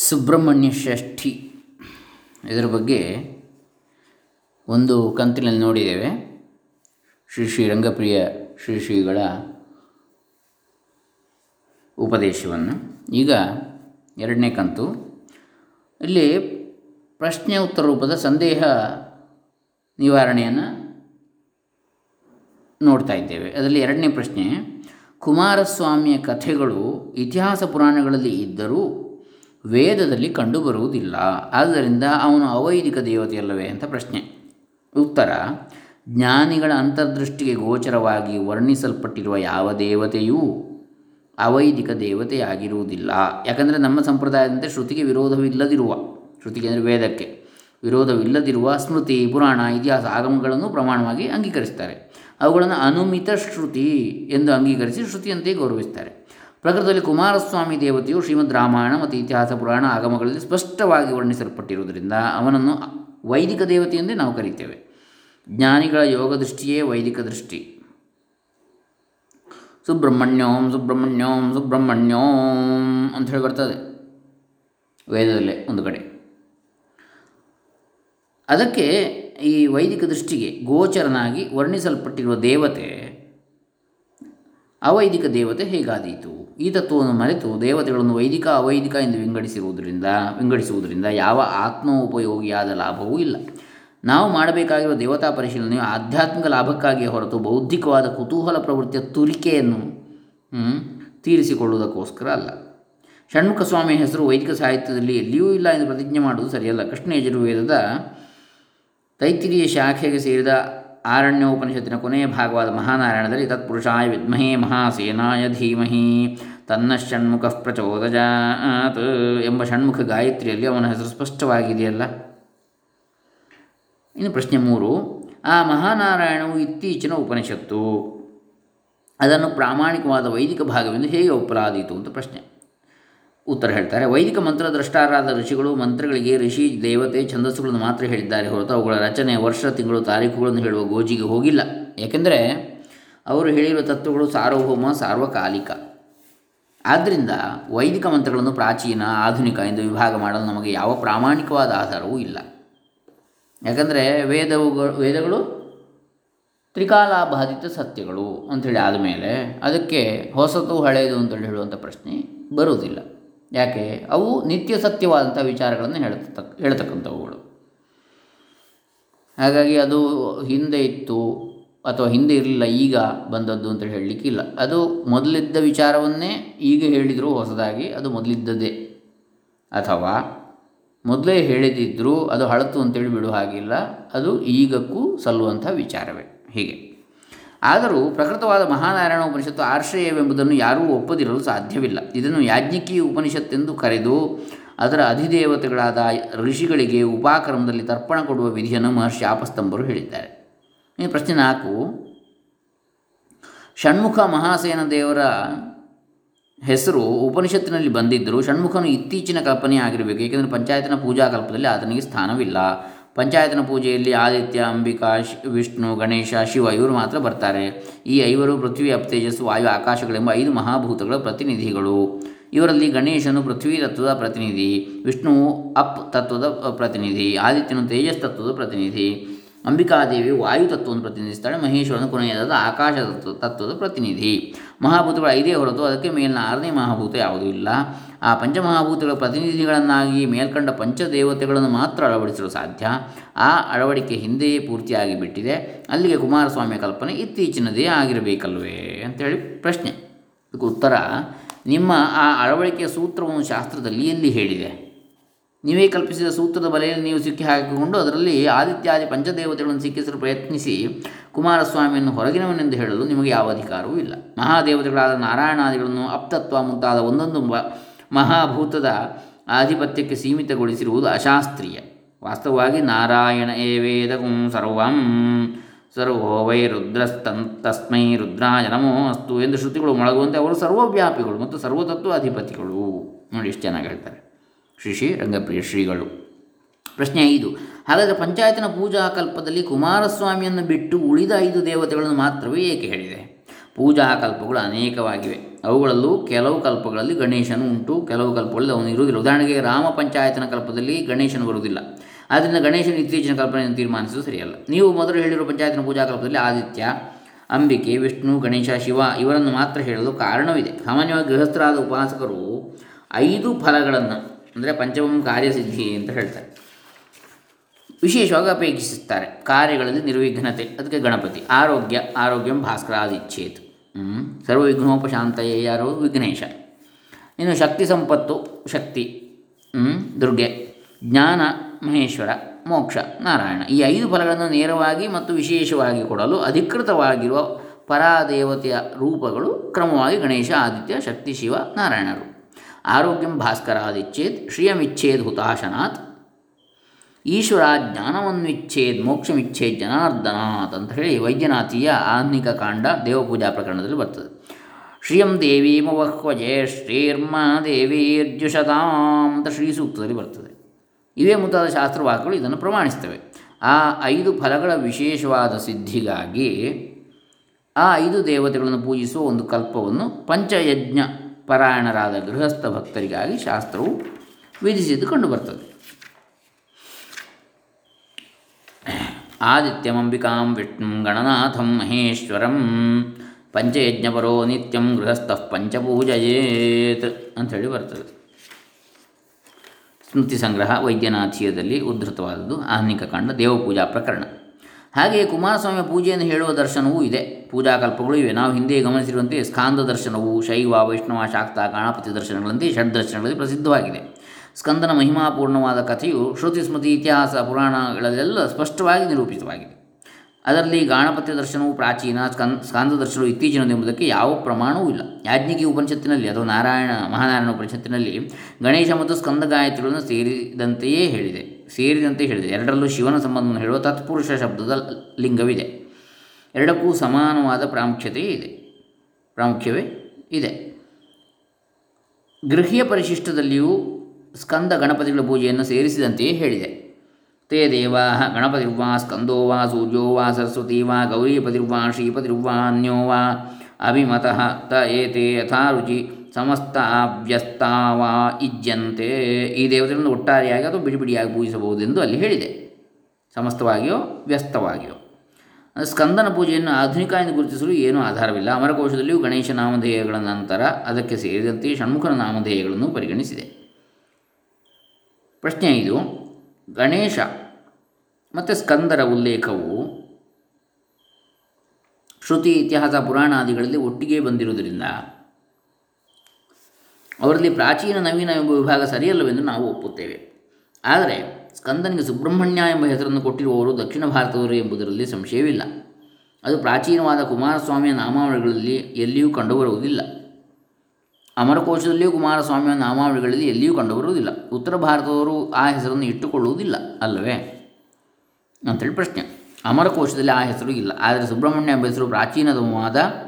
ಸುಬ್ರಹ್ಮಣ್ಯ ಷಷ್ಠಿ. ಇದರ ಬಗ್ಗೆ ಒಂದು ಕಂತಿನಲ್ಲಿ ನೋಡಿದ್ದೇವೆ. ಶ್ರೀ ಶ್ರೀ ರಂಗಪ್ರಿಯ ಶ್ರೀ ಶ್ರೀಗಳ ಉಪದೇಶವನ್ನು. ಈಗ ಎರಡನೇ ಕಂತು. ಇಲ್ಲಿ ಪ್ರಶ್ನೆ ಉತ್ತರ ರೂಪದ ಸಂದೇಹ ನಿವಾರಣೆಯನ್ನು ನೋಡ್ತಾ ಇದ್ದೇವೆ. ಅದರಲ್ಲಿ ಎರಡನೇ ಪ್ರಶ್ನೆ, ಕುಮಾರಸ್ವಾಮಿಯ ಕಥೆಗಳು ಇತಿಹಾಸ ಪುರಾಣಗಳಲ್ಲಿ ಇದ್ದರೂ ವೇದದಲ್ಲಿ ಕಂಡುಬರುವುದಿಲ್ಲ. ಆದ್ದರಿಂದ ಅವನು ಅವೈದಿಕ ದೇವತೆಯಲ್ಲವೇ ಅಂತ ಪ್ರಶ್ನೆ. ಉತ್ತರ, ಜ್ಞಾನಿಗಳ ಅಂತರ್ದೃಷ್ಟಿಗೆ ಗೋಚರವಾಗಿ ವರ್ಣಿಸಲ್ಪಟ್ಟಿರುವ ಯಾವ ದೇವತೆಯೂ ಅವೈದಿಕ ದೇವತೆಯಾಗಿರುವುದಿಲ್ಲ. ಯಾಕಂದರೆ ನಮ್ಮ ಸಂಪ್ರದಾಯದಂತೆ ಶ್ರುತಿಗೆ ವಿರೋಧವಿಲ್ಲದಿರುವ, ಶ್ರುತಿಗೆ ಅಂದರೆ ವೇದಕ್ಕೆ ವಿರೋಧವಿಲ್ಲದಿರುವ ಸ್ಮೃತಿ, ಪುರಾಣ, ಇತಿಹಾಸ ಆಗಮಗಳನ್ನು ಪ್ರಮಾಣವಾಗಿ ಅಂಗೀಕರಿಸ್ತಾರೆ. ಅವುಗಳನ್ನು ಅನುಮಿತ ಶ್ರುತಿ ಎಂದು ಅಂಗೀಕರಿಸಿ ಶ್ರುತಿಯಂತೆ ಗೌರವಿಸ್ತಾರೆ. ಪ್ರಕೃತದಲ್ಲಿ ಕುಮಾರಸ್ವಾಮಿ ದೇವತೆಯು ಶ್ರೀಮದ್ ರಾಮಾಯಣ ಮತ್ತು ಇತಿಹಾಸ ಪುರಾಣ ಆಗಮಗಳಲ್ಲಿ ಸ್ಪಷ್ಟವಾಗಿ ವರ್ಣಿಸಲ್ಪಟ್ಟಿರುವುದರಿಂದ ಅವನನ್ನು ವೈದಿಕ ದೇವತೆ ಎಂದೇ ನಾವು ಕರೀತೇವೆ. ಜ್ಞಾನಿಗಳ ಯೋಗ ದೃಷ್ಟಿಯೇ ವೈದಿಕ ದೃಷ್ಟಿ. ಸುಬ್ರಹ್ಮಣ್ಯೋಂ ಸುಬ್ರಹ್ಮಣ್ಯೋಂ ಸುಬ್ರಹ್ಮಣ್ಯೋಂ ಅಂತ ಹೇಳಿ ಬರ್ತದೆ. ವೇದದಲ್ಲೇ ಒಂದು ಕಡೆ. ಅದಕ್ಕೆ ಈ ವೈದಿಕ ದೃಷ್ಟಿಗೆ ಗೋಚರನಾಗಿ ವರ್ಣಿಸಲ್ಪಟ್ಟಿರುವ ದೇವತೆ, ಅವೈದಿಕ ದೇವತೆ ಹೇಗಾದೀತು? ಈ ತತ್ವವನ್ನು ಮರೆತು ದೇವತೆಗಳನ್ನು ವೈದಿಕ, ಅವೈದಿಕ ಎಂದು ವಿಂಗಡಿಸಿರುವುದರಿಂದ, ವಿಂಗಡಿಸುವುದರಿಂದ ಯಾವ ಆತ್ಮೋಪಯೋಗಿಯಾದ ಲಾಭವೂ ಇಲ್ಲ. ನಾವು ಮಾಡಬೇಕಾಗಿರುವ ದೇವತಾ ಪರಿಶೀಲನೆಯು ಆಧ್ಯಾತ್ಮಿಕ ಲಾಭಕ್ಕಾಗಿಯೇ ಹೊರತು ಬೌದ್ಧಿಕವಾದ ಕುತೂಹಲ ಪ್ರವೃತ್ತಿಯ ತುರಿಕೆಯನ್ನು ತೀರಿಸಿಕೊಳ್ಳುವುದಕ್ಕೋಸ್ಕರ ಅಲ್ಲ. ಷಣ್ಮುಖ ಸ್ವಾಮಿಯ ಹೆಸರು ವೈದಿಕ ಸಾಹಿತ್ಯದಲ್ಲಿ ಎಲ್ಲಿಯೂ ಇಲ್ಲ ಎಂದು ಪ್ರತಿಜ್ಞೆ ಮಾಡುವುದು ಸರಿಯಲ್ಲ. ಕೃಷ್ಣ ಯಜುರ್ವೇದದ ತೈತಿರಿಯ ಶಾಖೆಗೆ ಸೇರಿದ ಆರಣ್ಯೋಪನಿಷತ್ತಿನ ಕೊನೆಯ ಭಾಗವಾದ ಮಹಾನಾರಾಯಣದಲ್ಲಿ ತತ್ಪುರುಷಾಯ ವಿದ್ಮಹೇ ಮಹಾಸೇನಾಯ ಧೀಮಹಿ. ತನ್ನ ಷಣ್ಮುಖ ಪ್ರಚೋದಜಾತ್ ಎಂಬ ಷಣ್ಮುಖ ಗಾಯತ್ರಿಯಲ್ಲಿ ಅವನ ಹೆಸರು ಸ್ಪಷ್ಟವಾಗಿದೆಯಲ್ಲ? ಇನ್ನು ಪ್ರಶ್ನೆ ಮೂರು, ಆ ಮಹಾನಾರಾಯಣವು ಇತ್ತೀಚಿನ ಉಪನಿಷತ್ತು. ಅದನ್ನು ಪ್ರಾಮಾಣಿಕವಾದ ವೈದಿಕ ಭಾಗವೆಂದು ಹೇಗೆ ಒಪ್ಪಲಾದೀತು ಅಂತ ಪ್ರಶ್ನೆ. ಉತ್ತರ ಹೇಳ್ತಾರೆ. ವೈದಿಕ ಮಂತ್ರದ್ರಷ್ಟಾರಾದ ಋಷಿಗಳು, ಮಂತ್ರಗಳಿಗೆ ಋಷಿ, ದೇವತೆ, ಛಂದಸ್ಸುಗಳನ್ನು ಮಾತ್ರ ಹೇಳಿದ್ದಾರೆ ಹೊರತು ಅವುಗಳ ರಚನೆ ವರ್ಷ, ತಿಂಗಳು ತಾರೀಖುಗಳನ್ನು ಹೇಳುವ ಗೋಜಿಗೆ ಹೋಗಿಲ್ಲ. ಏಕೆಂದರೆ ಅವರು ಹೇಳಿರುವ ತತ್ವಗಳು ಸಾರ್ವಭೌಮ, ಸಾರ್ವಕಾಲಿಕ. ಆದ್ದರಿಂದ ವೈದಿಕ ಮಂತ್ರಗಳನ್ನು ಪ್ರಾಚೀನ, ಆಧುನಿಕ ಎಂದು ವಿಭಾಗ ಮಾಡಲು ನಮಗೆ ಯಾವ ಪ್ರಾಮಾಣಿಕವಾದ ಆಧಾರವೂ ಇಲ್ಲ. ಯಾಕಂದರೆ ವೇದವುಗಳು ವೇದಗಳು ತ್ರಿಕಾಲಾಬಾಧಿತ ಸತ್ಯಗಳು ಅಂಥೇಳಿ ಆದಮೇಲೆ ಅದಕ್ಕೆ ಹೊಸತು ಹಳೆಯದು ಅಂತೇಳಿ ಹೇಳುವಂಥ ಪ್ರಶ್ನೆ ಬರುವುದಿಲ್ಲ. ಯಾಕೆ? ಅವು ನಿತ್ಯ ಸತ್ಯವಾದಂಥ ವಿಚಾರಗಳನ್ನು ಹೇಳ್ತ ಹೇಳ್ತಕ್ಕಂಥವುಗಳು. ಹಾಗಾಗಿ ಅದು ಹಿಂದೆ ಇತ್ತು ಅಥವಾ ಹಿಂದೆ ಇರಲಿಲ್ಲ, ಈಗ ಬಂದದ್ದು ಅಂತ ಹೇಳಲಿಕ್ಕಿಲ್ಲ ಅದು ಮೊದಲಿದ್ದ ವಿಚಾರವನ್ನೇ ಈಗ ಹೇಳಿದರೂ ಹೊಸದಾಗಿ ಅದು ಮೊದಲಿದ್ದದೇ ಅಥವಾ ಮೊದಲೇ ಹೇಳಿದಿದ್ದರೂ ಅದು ಹಳತು ಅಂತೇಳಿ ಬಿಡುವ ಹಾಗಿಲ್ಲ, ಅದು ಈಗಕ್ಕೂ ಸಲ್ಲುವಂಥ ವಿಚಾರವೇ. ಹೀಗೆ. ಆದರೂ ಪ್ರಕೃತವಾದ ಮಹಾನಾರಾಯಣ ಉಪನಿಷತ್ತು ಆಶ್ರಯವೆಂಬುದನ್ನು ಯಾರೂ ಒಪ್ಪದಿರಲು ಸಾಧ್ಯವಿಲ್ಲ. ಇದನ್ನು ಯಾಜ್ಞಿಕೀಯ ಉಪನಿಷತ್ತೆಂದು ಕರೆದು ಅದರ ಅಧಿದೇವತೆಗಳಾದ ಋಷಿಗಳಿಗೆ ಉಪಾಕ್ರಮದಲ್ಲಿ ತರ್ಪಣ ಕೊಡುವ ವಿಧಿಯನ್ನು ಮಹರ್ಷಿ ಆಪಸ್ತಂಭರು ಹೇಳಿದ್ದಾರೆ. ಈ ಪ್ರಶ್ನೆ ನಾಲ್ಕು, ಷಣ್ಮುಖ ಮಹಾಸೇನ ದೇವರ ಹೆಸರು ಉಪನಿಷತ್ತಿನಲ್ಲಿ ಬಂದಿದ್ದರೂ ಷಣ್ಮುಖನು ಇತ್ತೀಚಿನ ಕಲ್ಪನೆ ಆಗಿರಬೇಕು ಏಕೆಂದರೆ ಪಂಚಾಯತಿನ ಪೂಜಾ ಕಲ್ಪದಲ್ಲಿ ಆತನಿಗೆ ಸ್ಥಾನವಿಲ್ಲ. ಪಂಚಾಯತನ ಪೂಜೆಯಲ್ಲಿ ಆದಿತ್ಯ, ಅಂಬಿಕಾ ವಿಷ್ಣು, ಗಣೇಶ, ಶಿವ ಇವರು ಮಾತ್ರ ಬರ್ತಾರೆ. ಈ ಐವರು ಪೃಥ್ವಿ ಅಪ್ ತೇಜಸ್ಸು, ವಾಯು, ಆಕಾಶಗಳೆಂಬ ಐದು ಮಹಾಭೂತಗಳ ಪ್ರತಿನಿಧಿಗಳು. ಇವರಲ್ಲಿ ಗಣೇಶನು ಪೃಥ್ವಿ ತತ್ವದ ಪ್ರತಿನಿಧಿ, ವಿಷ್ಣುವು ಅಪ್ ತತ್ವದ ಪ್ರತಿನಿಧಿ, ಆದಿತ್ಯನು ತೇಜಸ್ ತತ್ವದ ಪ್ರತಿನಿಧಿ. ಅಂಬಿಕಾದೇವಿ ವಾಯು ತತ್ವವನ್ನು ಪ್ರತಿನಿಧಿಸ್ತಾಳೆ ಮಹೇಶ್ವರನ ಕೊನೆಯದಾದ ಆಕಾಶ ತತ್ವ ತತ್ವದ ಪ್ರತಿನಿಧಿ. ಮಹಾಭೂತಗಳು ಐದೇ ಹೊರತು ಅದಕ್ಕೆ ಮೇಲಿನ ಆರನೇ ಮಹಾಭೂತ ಯಾವುದೂ ಇಲ್ಲ. ಆ ಪಂಚಮಹಾಭೂತಗಳ ಪ್ರತಿನಿಧಿಗಳನ್ನಾಗಿ ಮೇಲ್ಕಂಡ ಪಂಚದೇವತೆಗಳನ್ನು ಮಾತ್ರ ಅಳವಡಿಸಲು ಸಾಧ್ಯ. ಆ ಅಳವಡಿಕೆ ಹಿಂದೆಯೇ ಪೂರ್ತಿಯಾಗಿ ಬಿಟ್ಟಿದೆ. ಅಲ್ಲಿಗೆ ಕುಮಾರಸ್ವಾಮಿಯ ಕಲ್ಪನೆ ಇತ್ತೀಚಿನದೇ ಆಗಿರಬೇಕಲ್ವೇ ಅಂತೇಳಿ ಪ್ರಶ್ನೆ. ಅದಕ್ಕೆ ಉತ್ತರ, ನಿಮ್ಮ ಆ ಅಳವಡಿಕೆಯ ಸೂತ್ರವನ್ನು ಶಾಸ್ತ್ರದಲ್ಲಿ ಎಲ್ಲಿ ಹೇಳಿದೆ? ನೀವೇ ಕಲ್ಪಿಸಿದ ಸೂತ್ರದ ಬಲೆಯಲ್ಲಿ ನೀವು ಸಿಕ್ಕಿ ಹಾಕಿಕೊಂಡು ಅದರಲ್ಲಿ ಆದಿತ್ಯಾದಿ ಪಂಚದೇವತೆಗಳನ್ನು ಸಿಕ್ಕಿಸಲು ಪ್ರಯತ್ನಿಸಿ ಕುಮಾರಸ್ವಾಮಿಯನ್ನು ಹೊರಗಿನವನೆಂದು ಹೇಳಲು ನಿಮಗೆ ಯಾವ ಅಧಿಕಾರವೂ ಇಲ್ಲ. ಮಹಾದೇವತೆಗಳಾದ ನಾರಾಯಣಾದಿಗಳನ್ನು ಅಪ್ತತ್ವ ಮುಂತಾದ ಒಂದೊಂದು ಮಹಾಭೂತದ ಆಧಿಪತ್ಯಕ್ಕೆ ಸೀಮಿತಗೊಳಿಸಿರುವುದು ಅಶಾಸ್ತ್ರೀಯ. ವಾಸ್ತವವಾಗಿ ನಾರಾಯಣ ಏ ವೇದಗುಂ ಸರ್ವಂ ಸರ್ವೋ ವೈ ರುದ್ರಸ್ತನ್ ತಸ್ಮೈ ರುದ್ರಾಯ ನಮೋ ಅಸ್ತು ಎಂದು ಶ್ರುತಿಗಳು ಮೊಳಗುವಂತೆ ಅವರು ಸರ್ವವ್ಯಾಪಿಗಳು ಮತ್ತು ಸರ್ವತತ್ವ ಅಧಿಪತಿಗಳು. ನೋಡಿ ಇಷ್ಟು ಚೆನ್ನಾಗಿ ಹೇಳ್ತಾರೆ. ಶ್ರೀ ಶ್ರೀ ರಂಗಪ್ರಿಯ ಶ್ರೀಗಳು. ಪ್ರಶ್ನೆ ಐದು. ಹಾಗಾದರೆ ಪಂಚಾಯತಿನ ಪೂಜಾ ಕಲ್ಪದಲ್ಲಿ ಕುಮಾರಸ್ವಾಮಿಯನ್ನು ಬಿಟ್ಟು ಉಳಿದ ಐದು ದೇವತೆಗಳನ್ನು ಮಾತ್ರವೇ ಏಕೆ ಹೇಳಿದೆ? ಪೂಜಾ ಕಲ್ಪಗಳು ಅನೇಕವಾಗಿವೆ. ಅವುಗಳಲ್ಲೂ ಕೆಲವು ಕಲ್ಪಗಳಲ್ಲಿ ಗಣೇಶನು ಉಂಟು, ಕೆಲವು ಕಲ್ಪಗಳಲ್ಲಿ ಅವನು ಇರುವುದಿಲ್ಲ. ಉದಾಹರಣೆಗೆ ರಾಮ ಪಂಚಾಯತನ ಕಲ್ಪದಲ್ಲಿ ಗಣೇಶನು ಬರುವುದಿಲ್ಲ. ಆದ್ದರಿಂದ ಗಣೇಶನ ಇತ್ತೀಚಿನ ಕಲ್ಪನೆಯನ್ನು ತೀರ್ಮಾನಿಸುವುದು ಸರಿಯಲ್ಲ. ನೀವು ಮೊದಲು ಹೇಳಿರುವ ಪಂಚಾಯತನ ಪೂಜಾ ಕಲ್ಪದಲ್ಲಿ ಆದಿತ್ಯ, ಅಂಬಿಕೆ, ವಿಷ್ಣು, ಗಣೇಶ, ಶಿವ ಇವರನ್ನು ಮಾತ್ರ ಹೇಳಲು ಕಾರಣವಿದೆ. ಸಾಮಾನ್ಯವಾಗಿ ಗೃಹಸ್ಥರಾದ ಉಪಾಸಕರು ಐದು ಫಲಗಳನ್ನು ಅಂದರೆ ಪಂಚಮಂ ಕಾರ್ಯಸಿದ್ಧಿ ಅಂತ ಹೇಳ್ತಾರೆ. ವಿಶೇಷವಾಗಿ ಅಪೇಕ್ಷಿಸುತ್ತಾರೆ ಕಾರ್ಯಗಳಲ್ಲಿ ನಿರ್ವಿಘ್ನತೆ, ಅದಕ್ಕೆ ಗಣಪತಿ, ಆರೋಗ್ಯ, ಆರೋಗ್ಯಂ ಭಾಸ್ಕರಾದಿಚ್ಛೇತ್. ಸರ್ವವಿಘ್ನೋಪಶಾಂತಯೇ ಯಾರೋ ವಿಘ್ನೇಶ. ಇನ್ನು ಶಕ್ತಿ ಸಂಪತ್ತು, ಶಕ್ತಿ ದುರ್ಗೆ, ಜ್ಞಾನ, ಮಹೇಶ್ವರ, ಮೋಕ್ಷ, ನಾರಾಯಣ, ಈ ಐದು ಫಲಗಳನ್ನು ನೇರವಾಗಿ ಮತ್ತು ವಿಶೇಷವಾಗಿ ಕೊಡಲು ಅಧಿಕೃತವಾಗಿರುವ ಪರಾದೇವತೆಯ ರೂಪಗಳು ಕ್ರಮವಾಗಿ ಗಣೇಶ, ಆದಿತ್ಯ, ಶಕ್ತಿ, ಶಿವ, ನಾರಾಯಣರು. ಆರೋಗ್ಯಂ ಭಾಸ್ಕರಾದಿಚ್ಛೇದ್ ಶ್ರಿಯಮಿಚ್ಛೇದ್ ಹುತಾಶನಾತ್. ಈಶ್ವರ ಜ್ಞಾನವನ್ನಿಚ್ಛೇದ್ ಮೋಕ್ಷಮಿಚ್ಛೇದ್ ಜನಾರ್ದನಾಥ್ ಅಂತ ಹೇಳಿ ವೈದ್ಯನಾಥಿಯ ಆಹ್ನಿಕ ಕಾಂಡ ದೇವಪೂಜಾ ಪ್ರಕರಣದಲ್ಲಿ ಬರ್ತದೆ. ಶ್ರೀಯಂ ದೇವಿ ಮವಹ್ವಜೆ ಶ್ರೀರ್ಮ ದೇವೀರ್ಜುಷತಾಂ ಅಂತ ಶ್ರೀ ಸೂಕ್ತದಲ್ಲಿ ಬರ್ತದೆ. ಇವೇ ಮುಂತಾದ ಶಾಸ್ತ್ರವಾಕ್ಯಗಳು ಇದನ್ನು ಪ್ರಮಾಣಿಸ್ತವೆ. ಆ ಐದು ಫಲಗಳ ವಿಶೇಷವಾದ ಸಿದ್ಧಿಗಾಗಿ ಆ ಐದು ದೇವತೆಗಳನ್ನು ಪೂಜಿಸುವ ಒಂದು ಕಲ್ಪವನ್ನು ಪಂಚಯಜ್ಞ ಪರಾಯಣರಾದ ಗೃಹಸ್ಥ ಭಕ್ತರಿಗಾಗಿ ಶಾಸ್ತ್ರವು ವಿಧಿಸಿದ್ದು ಕಂಡುಬರ್ತದೆ ಆದಿತ್ಯಮಂಬಿಕಾಂ ವಿಷ್ಣು ಗಣನಾಥಂ ಮಹೇಶ್ವರಂ ಪಂಚಯಜ್ಞಪರೋ ನಿತ್ಯಂ ಗೃಹಸ್ಥಃ ಪಂಚಪೂಜಯೇತ್ ಅಂಥೇಳಿ ಬರ್ತದೆ. ಸ್ಮೃತಿ ಸಂಗ್ರಹ ವೈದ್ಯನಾಥೀಯದಲ್ಲಿ ಉದ್ಧೃತವಾದದ್ದು ಆಹ್ನಿಕ ಕಾಂಡ ದೇವಪೂಜಾ ಪ್ರಕರಣ. ಹಾಗೆಯೇ ಕುಮಾರಸ್ವಾಮಿಯ ಪೂಜೆಯನ್ನು ಹೇಳುವ ದರ್ಶನವೂ ಇದೆ. ಪೂಜಾಕಲ್ಪಗಳು ಇವೆ. ನಾವು ಹಿಂದೆ ಗಮನಿಸಿರುವಂತೆ ಸ್ಕಾಂದ ದರ್ಶನವು ಶೈವ, ವೈಷ್ಣವ, ಶಾಕ್ತ, ಗಣಪತಿ ದರ್ಶನಗಳಂತೆ ಷಡ್ ದರ್ಶನಗಳಲ್ಲಿ ಪ್ರಸಿದ್ಧವಾಗಿದೆ. ಸ್ಕಂದನ ಮಹಿಮಾಪೂರ್ಣವಾದ ಕಥೆಯು ಶ್ರುತಿ, ಸ್ಮೃತಿ, ಇತಿಹಾಸ, ಪುರಾಣಗಳಲ್ಲೆಲ್ಲ ಸ್ಪಷ್ಟವಾಗಿ ನಿರೂಪಿತವಾಗಿದೆ. ಅದರಲ್ಲಿ ಗಾಣಪತ್ಯ ದರ್ಶನವು ಪ್ರಾಚೀನ ಸ್ಕಂದ ಸ್ಕಾಂದ ದರ್ಶನವು ಇತ್ತೀಚಿನದೆಂಬುದಕ್ಕೆ ಯಾವ ಪ್ರಮಾಣವೂ ಇಲ್ಲ. ಯಾಜ್ಞಿಕಿ ಉಪನಿಷತ್ತಿನಲ್ಲಿ ಅಥವಾ ನಾರಾಯಣ ಮಹಾನಾರಾಯಣ ಉಪನಿಷತ್ತಿನಲ್ಲಿ ಗಣೇಶ ಮತ್ತು ಸ್ಕಂದ ಗಾಯತ್ರಿಗಳನ್ನು ಸೇರಿದಂತೆಯೇ ಹೇಳಿದೆ. ಸೇರಿದಂತೆ ಹೇಳಿದೆ. ಎರಡರಲ್ಲೂ ಶಿವನ ಸಂಬಂಧವನ್ನು ಹೇಳುವ ತತ್ಪುರುಷ ಶಬ್ದದ ಲಿಂಗವಿದೆ. ಎರಡಕ್ಕೂ ಸಮಾನವಾದ ಪ್ರಾಮುಖ್ಯತೆ ಇದೆ. ಪ್ರಾಮುಖ್ಯವೇ ಇದೆ. ಗೃಹ್ಯ ಪರಿಶಿಷ್ಟದಲ್ಲಿಯೂ ಸ್ಕಂದ ಗಣಪತಿಗಳ ಪೂಜೆಯನ್ನು ಸೇರಿಸಿದಂತೆಯೇ ಹೇಳಿದೆ. ತೇ ದೇವಾ ಗಣಪತಿರ್ವಾ ಸ್ಕಂದೋ ವಾ ಸೂರ್ಯೋ ವಾ ಸರಸ್ವತಿ ವಾ ಗೌರೀಪತಿರ್ವಾ, ಶ್ರೀಪತಿರ್ವಾ ಅನ್ಯೋ ವಾ ಅಭಿಮತಃ ತ ಏತೆ ಯಥಾರುಚಿ ಸಮಸ್ತ ವ್ಯಸ್ತಾವ ಇಜ್ಜಂತೆ. ಈ ದೇವತೆಗಳನ್ನು ಒಟ್ಟಾರೆಯಾಗಿ ಅಥವಾ ಬಿಡಿ ಬಿಡಿಯಾಗಿ ಪೂಜಿಸಬಹುದೆಂದು ಅಲ್ಲಿ ಹೇಳಿದೆ. ಸಮಸ್ತವಾಗಿಯೋ ವ್ಯಸ್ತವಾಗಿಯೋ. ಸ್ಕಂದನ ಪೂಜೆಯನ್ನು ಆಧುನಿಕ ಎಂದು ಗುರುತಿಸಲು ಏನೂ ಆಧಾರವಿಲ್ಲ. ಅಮರಕೋಶದಲ್ಲಿಯೂ ಗಣೇಶ ನಾಮಧೇಯಗಳ ನಂತರ ಅದಕ್ಕೆ ಸೇರಿದಂತೆ ಷಣ್ಮುಖನ ನಾಮಧೇಯಗಳನ್ನು ಪರಿಗಣಿಸಿದೆ. ಪ್ರಶ್ನೆ ಇದು, ಗಣೇಶ ಮತ್ತು ಸ್ಕಂದರ ಉಲ್ಲೇಖವು ಶ್ರುತಿ ಇತಿಹಾಸ ಪುರಾಣಾದಿಗಳಲ್ಲಿ ಒಟ್ಟಿಗೆ ಬಂದಿರುವುದರಿಂದ ಅವರಲ್ಲಿ ಪ್ರಾಚೀನ ನವೀನ ಎಂಬ ವಿಭಾಗ ಸರಿಯಲ್ಲವೆಂದು ನಾವು ಒಪ್ಪುತ್ತೇವೆ. ಆದರೆ ಸ್ಕಂದನಿಗೆ ಸುಬ್ರಹ್ಮಣ್ಯ ಎಂಬ ಹೆಸರನ್ನು ಕೊಟ್ಟಿರುವವರು ದಕ್ಷಿಣ ಭಾರತದವರು ಎಂಬುದರಲ್ಲಿ ಸಂಶಯವಿಲ್ಲ. ಅದು ಪ್ರಾಚೀನವಾದ ಕುಮಾರಸ್ವಾಮಿಯ ನಾಮಾವಳಿಗಳಲ್ಲಿ ಎಲ್ಲಿಯೂ ಕಂಡುಬರುವುದಿಲ್ಲ. ಅಮರಕೋಶದಲ್ಲಿಯೂ ಕುಮಾರಸ್ವಾಮಿಯ ನಾಮಾವಳಿಗಳಲ್ಲಿ ಎಲ್ಲಿಯೂ ಕಂಡುಬರುವುದಿಲ್ಲ. ಉತ್ತರ ಭಾರತದವರು ಆ ಹೆಸರನ್ನು ಇಟ್ಟುಕೊಳ್ಳುವುದಿಲ್ಲ ಅಲ್ಲವೇ? ಅಂತೇಳಿ ಪ್ರಶ್ನೆ. ಅಮರಕೋಶದಲ್ಲಿ ಆ ಹೆಸರು ಇಲ್ಲ. ಆದರೆ ಸುಬ್ರಹ್ಮಣ್ಯ ಎಂಬ ಹೆಸರು ಪ್ರಾಚೀನವಾದ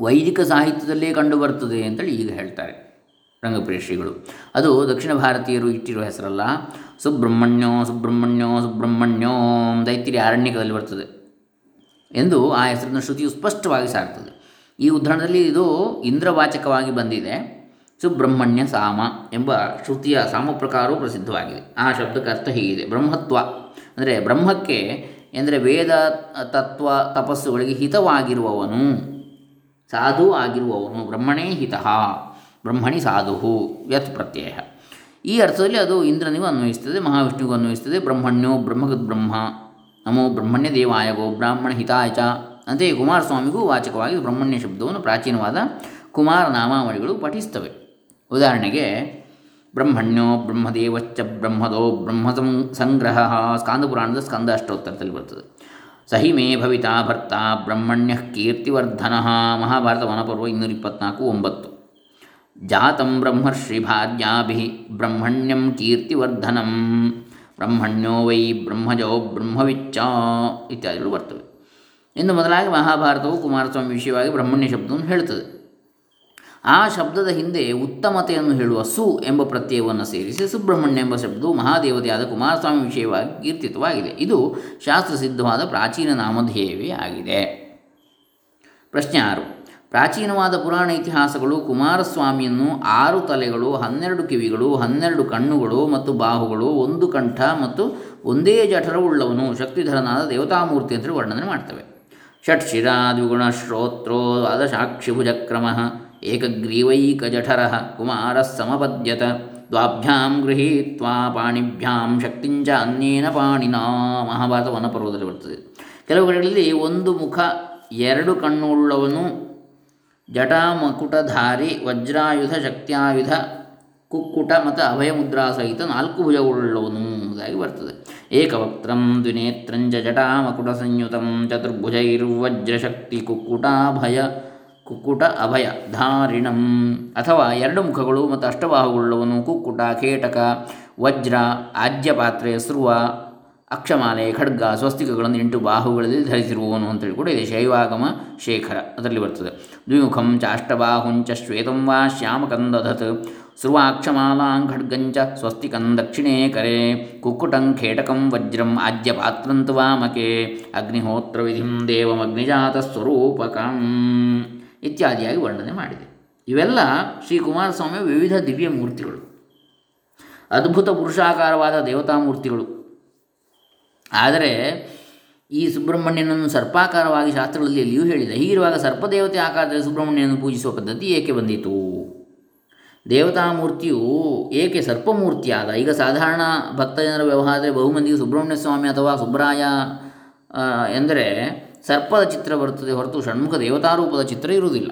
ವೈದಿಕ ಸಾಹಿತ್ಯದಲ್ಲೇ ಕಂಡುಬರ್ತದೆ ಅಂತೇಳಿ ಈಗ ಹೇಳ್ತಾರೆ ರಂಗಪ್ರೇಷಿಗಳು ಅದು ದಕ್ಷಿಣ ಭಾರತೀಯರು ಇಟ್ಟಿರುವ ಹೆಸರಲ್ಲ. ಸುಬ್ರಹ್ಮಣ್ಯೋ ಸುಬ್ರಹ್ಮಣ್ಯೋ ಸುಬ್ರಹ್ಮಣ್ಯೋ ದೈತ್ಯರಿ ಅರಣ್ಯಕದಲ್ಲಿ ಬರ್ತದೆ ಎಂದು ಆ ಹೆಸರನ್ನು ಶ್ರುತಿಯು ಸ್ಪಷ್ಟವಾಗಿ ಸಾರ್ತದೆ. ಈ ಉದಾಹರಣೆಯಲ್ಲಿ ಇದು ಇಂದ್ರವಾಚಕವಾಗಿ ಬಂದಿದೆ. ಸುಬ್ರಹ್ಮಣ್ಯ ಸಾಮ ಎಂಬ ಶ್ರುತಿಯ ಸಾಮ ಪ್ರಕಾರವು ಪ್ರಸಿದ್ಧವಾಗಿದೆ. ಆ ಶಬ್ದಕ್ಕೆ ಅರ್ಥ ಹೀಗಿದೆ. ಬ್ರಹ್ಮತ್ವ ಅಂದರೆ ಬ್ರಹ್ಮಕ್ಕೆ ಎಂದರೆ ವೇದ ತತ್ವ ತಪಸ್ಸುಗಳಿಗೆ ಹಿತವಾಗಿರುವವನು. ಸಾಧು ಆಗಿರುವವನು ಬ್ರಹ್ಮಣೇ ಹಿತಃ. ಬ್ರಹ್ಮಣಿ ಸಾಧು ಯತ್ ಪ್ರತ್ಯಯ. ಈ ಅರ್ಥದಲ್ಲಿ ಅದು ಇಂದ್ರನಿಗೂ ಅನ್ವಯಿಸ್ತದೆ, ಮಹಾವಿಷ್ಣುವಿಗೂ ಅನ್ವಯಿಸ್ತದೆ, ಬ್ರಹ್ಮಣ್ಯೋ ಬ್ರಹ್ಮಗದ್ ಬ್ರಹ್ಮ, ನಮೋ ಬ್ರಹ್ಮಣ್ಯ ದೇವಾಯ ಗೋ ಬ್ರಾಹ್ಮಣ ಹಿತಾಯ ಚ ಅಂತೆಯೇ ಕುಮಾರಸ್ವಾಮಿಗೂ ವಾಚಕವಾಗಿ ಬ್ರಹ್ಮಣ್ಯ ಶಬ್ದವನ್ನು ಪ್ರಾಚೀನವಾದ ಕುಮಾರ ನಾಮಾವಳಿಗಳು ಪಠಿಸ್ತವೆ. ಉದಾಹರಣೆಗೆ, ಬ್ರಹ್ಮಣ್ಯೋ ಬ್ರಹ್ಮದೇವಶ್ಚ ಬ್ರಹ್ಮದೋ ಬ್ರಹ್ಮ ಸಂಗ್ರಹ ಸ್ಕಾಂದಪುರಾಣದ ಸ್ಕಂದ ಅಷ್ಟೋತ್ತರದಲ್ಲಿ ಬರ್ತದೆ. ಸಹಿ ಮೇ ಭವಿತಾ ಭರ್ತ ಬ್ರಹ್ಮಣ್ಯ ಕೀರ್ತಿವರ್ಧನ ಮಹಾಭಾರತ ವನಪರ್ವ ಇನ್ನೂರ ಇಪ್ಪತ್ನಾಲ್ಕು ಒಂಬತ್ತು। ಜಾತಂ ಬ್ರಹ್ಮರ್ಷಿ ಭಾರ್ಯಾಭಿ ಬ್ರಹ್ಮಣ್ಯಂ ಕೀರ್ತಿವರ್ಧನಂ ಬ್ರಹ್ಮಣ್ಯೋ ವೈ ಬ್ರಹ್ಮಜೋ ಬ್ರಹ್ಮವಿಚ್ಚ ಇತ್ಯಾದಿಗಳು ಬರ್ತವೆ। ಇನ್ನು ಮೊದಲಾಗಿ ಮಹಾಭಾರತವು ಕುಮಾರಸ್ವಾಮಿ ವಿಷಯವಾಗಿ ಬ್ರಹ್ಮಣ್ಯ ಶಬ್ದವನ್ನು ಹೇಳುತ್ತದೆ। ಆ ಶಬ್ದದ ಹಿಂದೆ ಉತ್ತಮತೆಯನ್ನು ಹೇಳುವ ಸು ಎಂಬ ಪ್ರತ್ಯಯವನ್ನು ಸೇರಿಸಿ ಸುಬ್ರಹ್ಮಣ್ಯ ಎಂಬ ಶಬ್ದವು ಮಹಾದೇವತೆಯಾದ ಕುಮಾರಸ್ವಾಮಿ ವಿಷಯವಾಗಿ ಕೀರ್ತಿತವಾಗಿದೆ. ಇದು ಶಾಸ್ತ್ರಸಿದ್ಧವಾದ ಪ್ರಾಚೀನ ನಾಮಧೇಯವೇ ಆಗಿದೆ. ಪ್ರಶ್ನೆ ಆರು. ಪ್ರಾಚೀನವಾದ ಪುರಾಣ ಇತಿಹಾಸಗಳು ಕುಮಾರಸ್ವಾಮಿಯನ್ನು ಆರು ತಲೆಗಳು, ಹನ್ನೆರಡು ಕಿವಿಗಳು, ಹನ್ನೆರಡು ಕಣ್ಣುಗಳು ಮತ್ತು ಬಾಹುಗಳು, ಒಂದು ಕಂಠ ಮತ್ತು ಒಂದೇ ಜಠರವುಳ್ಳವನು ಶಕ್ತಿಧರನಾದ ದೇವತಾಮೂರ್ತಿ ಅಂತೇಳಿ ವರ್ಣನೆ ಮಾಡ್ತವೆ. ಷಟ್ಶಿರಾ ದ್ವಿಗುಣ ಶ್ರೋತ್ರೋ ದ್ವಾದಶಾಕ್ಷಿಭುಜಕ್ರಮ ಏಕಗ್ರೀವೈಕಜಠರ ಕುಮಾರ ಸಮಪದ್ಯತ. ದ್ವಾಭ್ಯಾಂ ಗೃಹೀತ್ವಾ ಪಾಣಿಭ್ಯಾಂ ಶಕ್ತಿಂಚ ಅನ್ಯೇನ ಪಾಣಿನ ಮಹಾಭಾರತ ವನಪರ್ವದಲ್ಲಿ ಬರ್ತದೆ. ಕೆಲವು ಕಡೆಗಳಲ್ಲಿ ಒಂದು ಮುಖ ಎರಡು ಕಣ್ಣುಳ್ಳವನು ಜಟಾಮಕುಟಧಾರಿ ವಜ್ರಾಯುಧ, ಶಕ್ತ್ಯಾಯುಧ, ಕುಕ್ಕುಟ ಮತ್ತು ಅಭಯ ಮುದ್ರಾ ಸಹಿತ ನಾಲ್ಕು ಭುಜವುಳ್ಳವನು ಎಂಬುದಾಗಿ ಬರ್ತದೆ. ಏಕವಕ್ತ್ರಂ ದ್ವಿನೇತ್ರಂಜ ಜಟಾಮಕುಟ ಸಂಯುತಂ ಚತುರ್ಭುಜೈರ್ವಜ್ರಶಕ್ತಿ ಕುಕ್ಕುಟಾಭಯ ಕುಕ್ಕುಟ ಅಭಯ, ಧಾರಿಣಂ. ಅಥವಾ ಎರಡು ಮುಖಗಳು ಮತ್ತು ಅಷ್ಟಬಾಹುಗಳುಳ್ಳವನು ಕುಕ್ಕುಟ ಕೇಟಕ, ವಜ್ರ ಆಜ್ಯಪಾತ್ರೆ ಸ್ರುವ ಅಕ್ಷಮಾಲೆ, ಖಡ್ಗ, ಸ್ವಸ್ತಿಕಗಳನ್ನು ಎಂಟು ಬಾಹುಗಳಲ್ಲಿ ಧರಿಸಿರುವವನು ಅಂತೇಳಿ ಕೂಡ ಇದೆ. ಶೈವಾಗಮ, ಶೇಖರ ಅದರಲ್ಲಿ ಬರ್ತದೆ. ದ್ವಿಮುಖಂ ಚಾಷ್ಟಬಾಹುಂಚ ಶ್ವೇತಂ ವಾ ಶ್ಯಾಮಕಂದಧತ್ ಸ್ರುವಾಕ್ಷಮಾಲಾಂ ಖಡ್ಗಂಚ ಸ್ವಸ್ತಿಕಂ ದಕ್ಷಿಣೇ ಕರೆ. ಕುಕ್ಕುಟಂ ಖೇಟಕಂ ವಜ್ರಂ ಆಜ್ಯಪಾತ್ರಂತು ವಾಮಕೆ ಅಗ್ನಿಹೋತ್ರ ವಿಧಿಂ ದೇವಮಗ್ನಿಜಾತ ಸ್ವರೂಪಕಂ ಇತ್ಯಾದಿಯಾಗಿ ವರ್ಣನೆ ಮಾಡಿದೆ. ಇವೆಲ್ಲ ಶ್ರೀ ಕುಮಾರಸ್ವಾಮಿಯ ವಿವಿಧ ದಿವ್ಯ ಮೂರ್ತಿಗಳು. ಅದ್ಭುತ ಪುರುಷಾಕಾರವಾದ ದೇವತಾ ಮೂರ್ತಿಗಳು. ಆದರೆ ಈ ಸುಬ್ರಹ್ಮಣ್ಯನನ್ನು ಸರ್ಪಾಕಾರವಾಗಿ ಶಾಸ್ತ್ರಗಳಲ್ಲಿ ಎಲ್ಲಿಯೂ ಹೇಳಿದೆ ಹೀಗಿರುವಾಗ ಸರ್ಪದೇವತೆ ಆಕಾರದಲ್ಲಿ ಸುಬ್ರಹ್ಮಣ್ಯನನ್ನು ಪೂಜಿಸುವ ಪದ್ಧತಿ ಏಕೆ ಬಂದಿತು? ದೇವತಾಮೂರ್ತಿಯು ಏಕೆ ಸರ್ಪಮೂರ್ತಿಯಾದ? ಈಗ ಸಾಧಾರಣ ಭಕ್ತಜನರ ವ್ಯವಹಾರದಲ್ಲಿ ಬಹುಮಂದಿಗೆ ಸುಬ್ರಹ್ಮಣ್ಯ ಸ್ವಾಮಿ ಅಥವಾ ಸುಬ್ರಾಯ ಎಂದರೆ ಸರ್ಪದ ಚಿತ್ರ ಬರುತ್ತದೆ ಹೊರತು ಷಣ್ಮುಖ ದೇವತಾರೂಪದ ಚಿತ್ರ ಇರುವುದಿಲ್ಲ,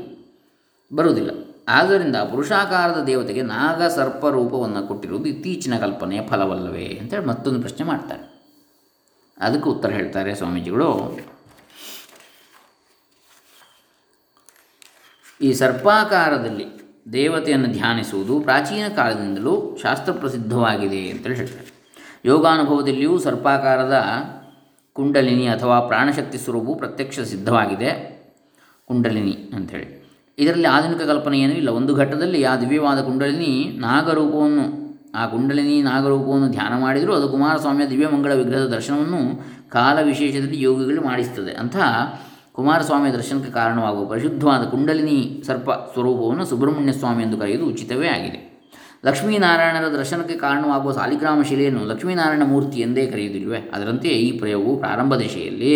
ಬರುವುದಿಲ್ಲ. ಆದ್ದರಿಂದ ಪುರುಷಾಕಾರದ ದೇವತೆಗೆ ನಾಗ ಸರ್ಪ ರೂಪವನ್ನು ಕೊಟ್ಟಿರುವುದು ಇತ್ತೀಚಿನ ಕಲ್ಪನೆಯ ಫಲವಲ್ಲವೇ ಅಂತೇಳಿ ಮತ್ತೊಂದು ಪ್ರಶ್ನೆ ಮಾಡ್ತಾರೆ. ಅದಕ್ಕೆ ಉತ್ತರ ಹೇಳ್ತಾರೆ ಸ್ವಾಮೀಜಿಗಳು. ಈ ಸರ್ಪಾಕಾರದಲ್ಲಿ ದೇವತೆಯನ್ನು ಧ್ಯಾನಿಸುವುದು ಪ್ರಾಚೀನ ಕಾಲದಿಂದಲೂ ಶಾಸ್ತ್ರ ಪ್ರಸಿದ್ಧವಾಗಿದೆ ಅಂತೇಳಿ ಹೇಳ್ತಾರೆ. ಯೋಗಾನುಭವದಲ್ಲಿಯೂ ಸರ್ಪಾಕಾರದ ಕುಂಡಲಿನಿ ಅಥವಾ ಪ್ರಾಣಶಕ್ತಿ ಸ್ವರೂಪವು ಪ್ರತ್ಯಕ್ಷ ಸಿದ್ಧವಾಗಿದೆ. ಕುಂಡಲಿನಿ ಅಂಥೇಳಿ. ಇದರಲ್ಲಿ ಆಧುನಿಕ ಕಲ್ಪನೆ ಏನೂ ಇಲ್ಲ. ಒಂದು ಘಟ್ಟದಲ್ಲಿ ಆ ದಿವ್ಯವಾದ ಕುಂಡಲಿನಿ ನಾಗರೂಪವನ್ನು, ಆ ಕುಂಡಲಿನಿ ನಾಗರೂಪವನ್ನು ಧ್ಯಾನ ಮಾಡಿದರೂ ಅದು ಕುಮಾರಸ್ವಾಮಿಯ ದಿವ್ಯಮಂಗಳ ವಿಗ್ರಹದ ದರ್ಶನವನ್ನು ಕಾಲ ವಿಶೇಷದಲ್ಲಿ ಯೋಗಿಗಳು ಮಾಡಿಸುತ್ತದೆ ಅಂತಹ ಕುಮಾರಸ್ವಾಮಿಯ ದರ್ಶನಕ್ಕೆ ಕಾರಣವಾಗುವ ಪರಿಶುದ್ಧವಾದ ಕುಂಡಲಿನಿ ಸರ್ಪ ಸ್ವರೂಪವನ್ನು ಸುಬ್ರಹ್ಮಣ್ಯ ಸ್ವಾಮಿ ಎಂದು ಕರೆಯುವುದು ಉಚಿತವೇ ಆಗಿದೆ. ಲಕ್ಷ್ಮೀನಾರಾಯಣರ ದರ್ಶನಕ್ಕೆ ಕಾರಣವಾಗುವ ಸಾಲಿಗ್ರಾಮ ಶಿಲೆಯನ್ನು ಲಕ್ಷ್ಮೀನಾರಾಯಣ ಮೂರ್ತಿ ಎಂದೇ ಕರೆಯುವುದಿಲ್ವೇ ಅದರಂತೆಯೇ ಈ ಪ್ರಯೋಗವು ಪ್ರಾರಂಭ ದಿಶೆಯಲ್ಲಿ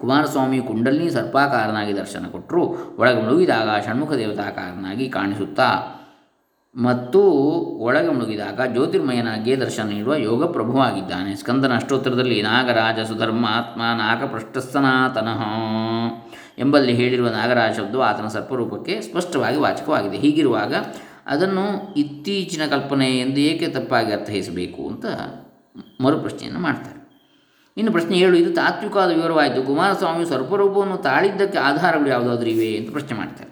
ಕುಮಾರಸ್ವಾಮಿ ಕುಂಡಲಿನಿ ಸರ್ಪಾಕಾರನಾಗಿ ದರ್ಶನ ಕೊಟ್ಟರು, ಒಳಗೆ ಮುಳುಗಿದಾಗ ಷಣ್ಮುಖ ದೇವತಾಕಾರನಾಗಿ ಕಾಣಿಸುತ್ತಾ, ಮತ್ತು ಒಳಗೆ ಮುಳುಗಿದಾಗ ಜ್ಯೋತಿರ್ಮಯನಾಗಿಯೇ ದರ್ಶನ ನೀಡುವ ಯೋಗ ಪ್ರಭುವಾಗಿದ್ದಾನೆ ಸ್ಕಂದನ ಅಷ್ಟೋತ್ತರದಲ್ಲಿ ನಾಗರಾಜ ಸುಧರ್ಮ ಆತ್ಮ ನಾಗಪೃಷ್ಠಸನಾತನಃ ಎಂಬಲ್ಲಿ ಹೇಳಿರುವ ನಾಗರಾಜ ಶಬ್ದವು ಆತನ ಸರ್ಪರೂಪಕ್ಕೆ ಸ್ಪಷ್ಟವಾಗಿ ವಾಚಕವಾಗಿದೆ. ಹೀಗಿರುವಾಗ ಅದನ್ನು ಇತ್ತೀಚಿನ ಕಲ್ಪನೆ ಎಂದು ಏಕೆ ತಪ್ಪಾಗಿ ಅರ್ಥೈಸಬೇಕು ಅಂತ ಮರುಪ್ರಶ್ನೆಯನ್ನು ಮಾಡ್ತಾರೆ. ಇನ್ನು ಪ್ರಶ್ನೆ ಹೇಳು ಇದು ತಾತ್ವಿಕವಾದ ವಿವರವಾಯಿತು. ಕುಮಾರಸ್ವಾಮಿ ಸ್ವರ್ಪರೂಪವನ್ನು ತಾಳಿದ್ದಕ್ಕೆ ಆಧಾರಗಳು ಯಾವುದಾದ್ರೂ ಇವೆ ಅಂತ ಪ್ರಶ್ನೆ ಮಾಡ್ತಾರೆ.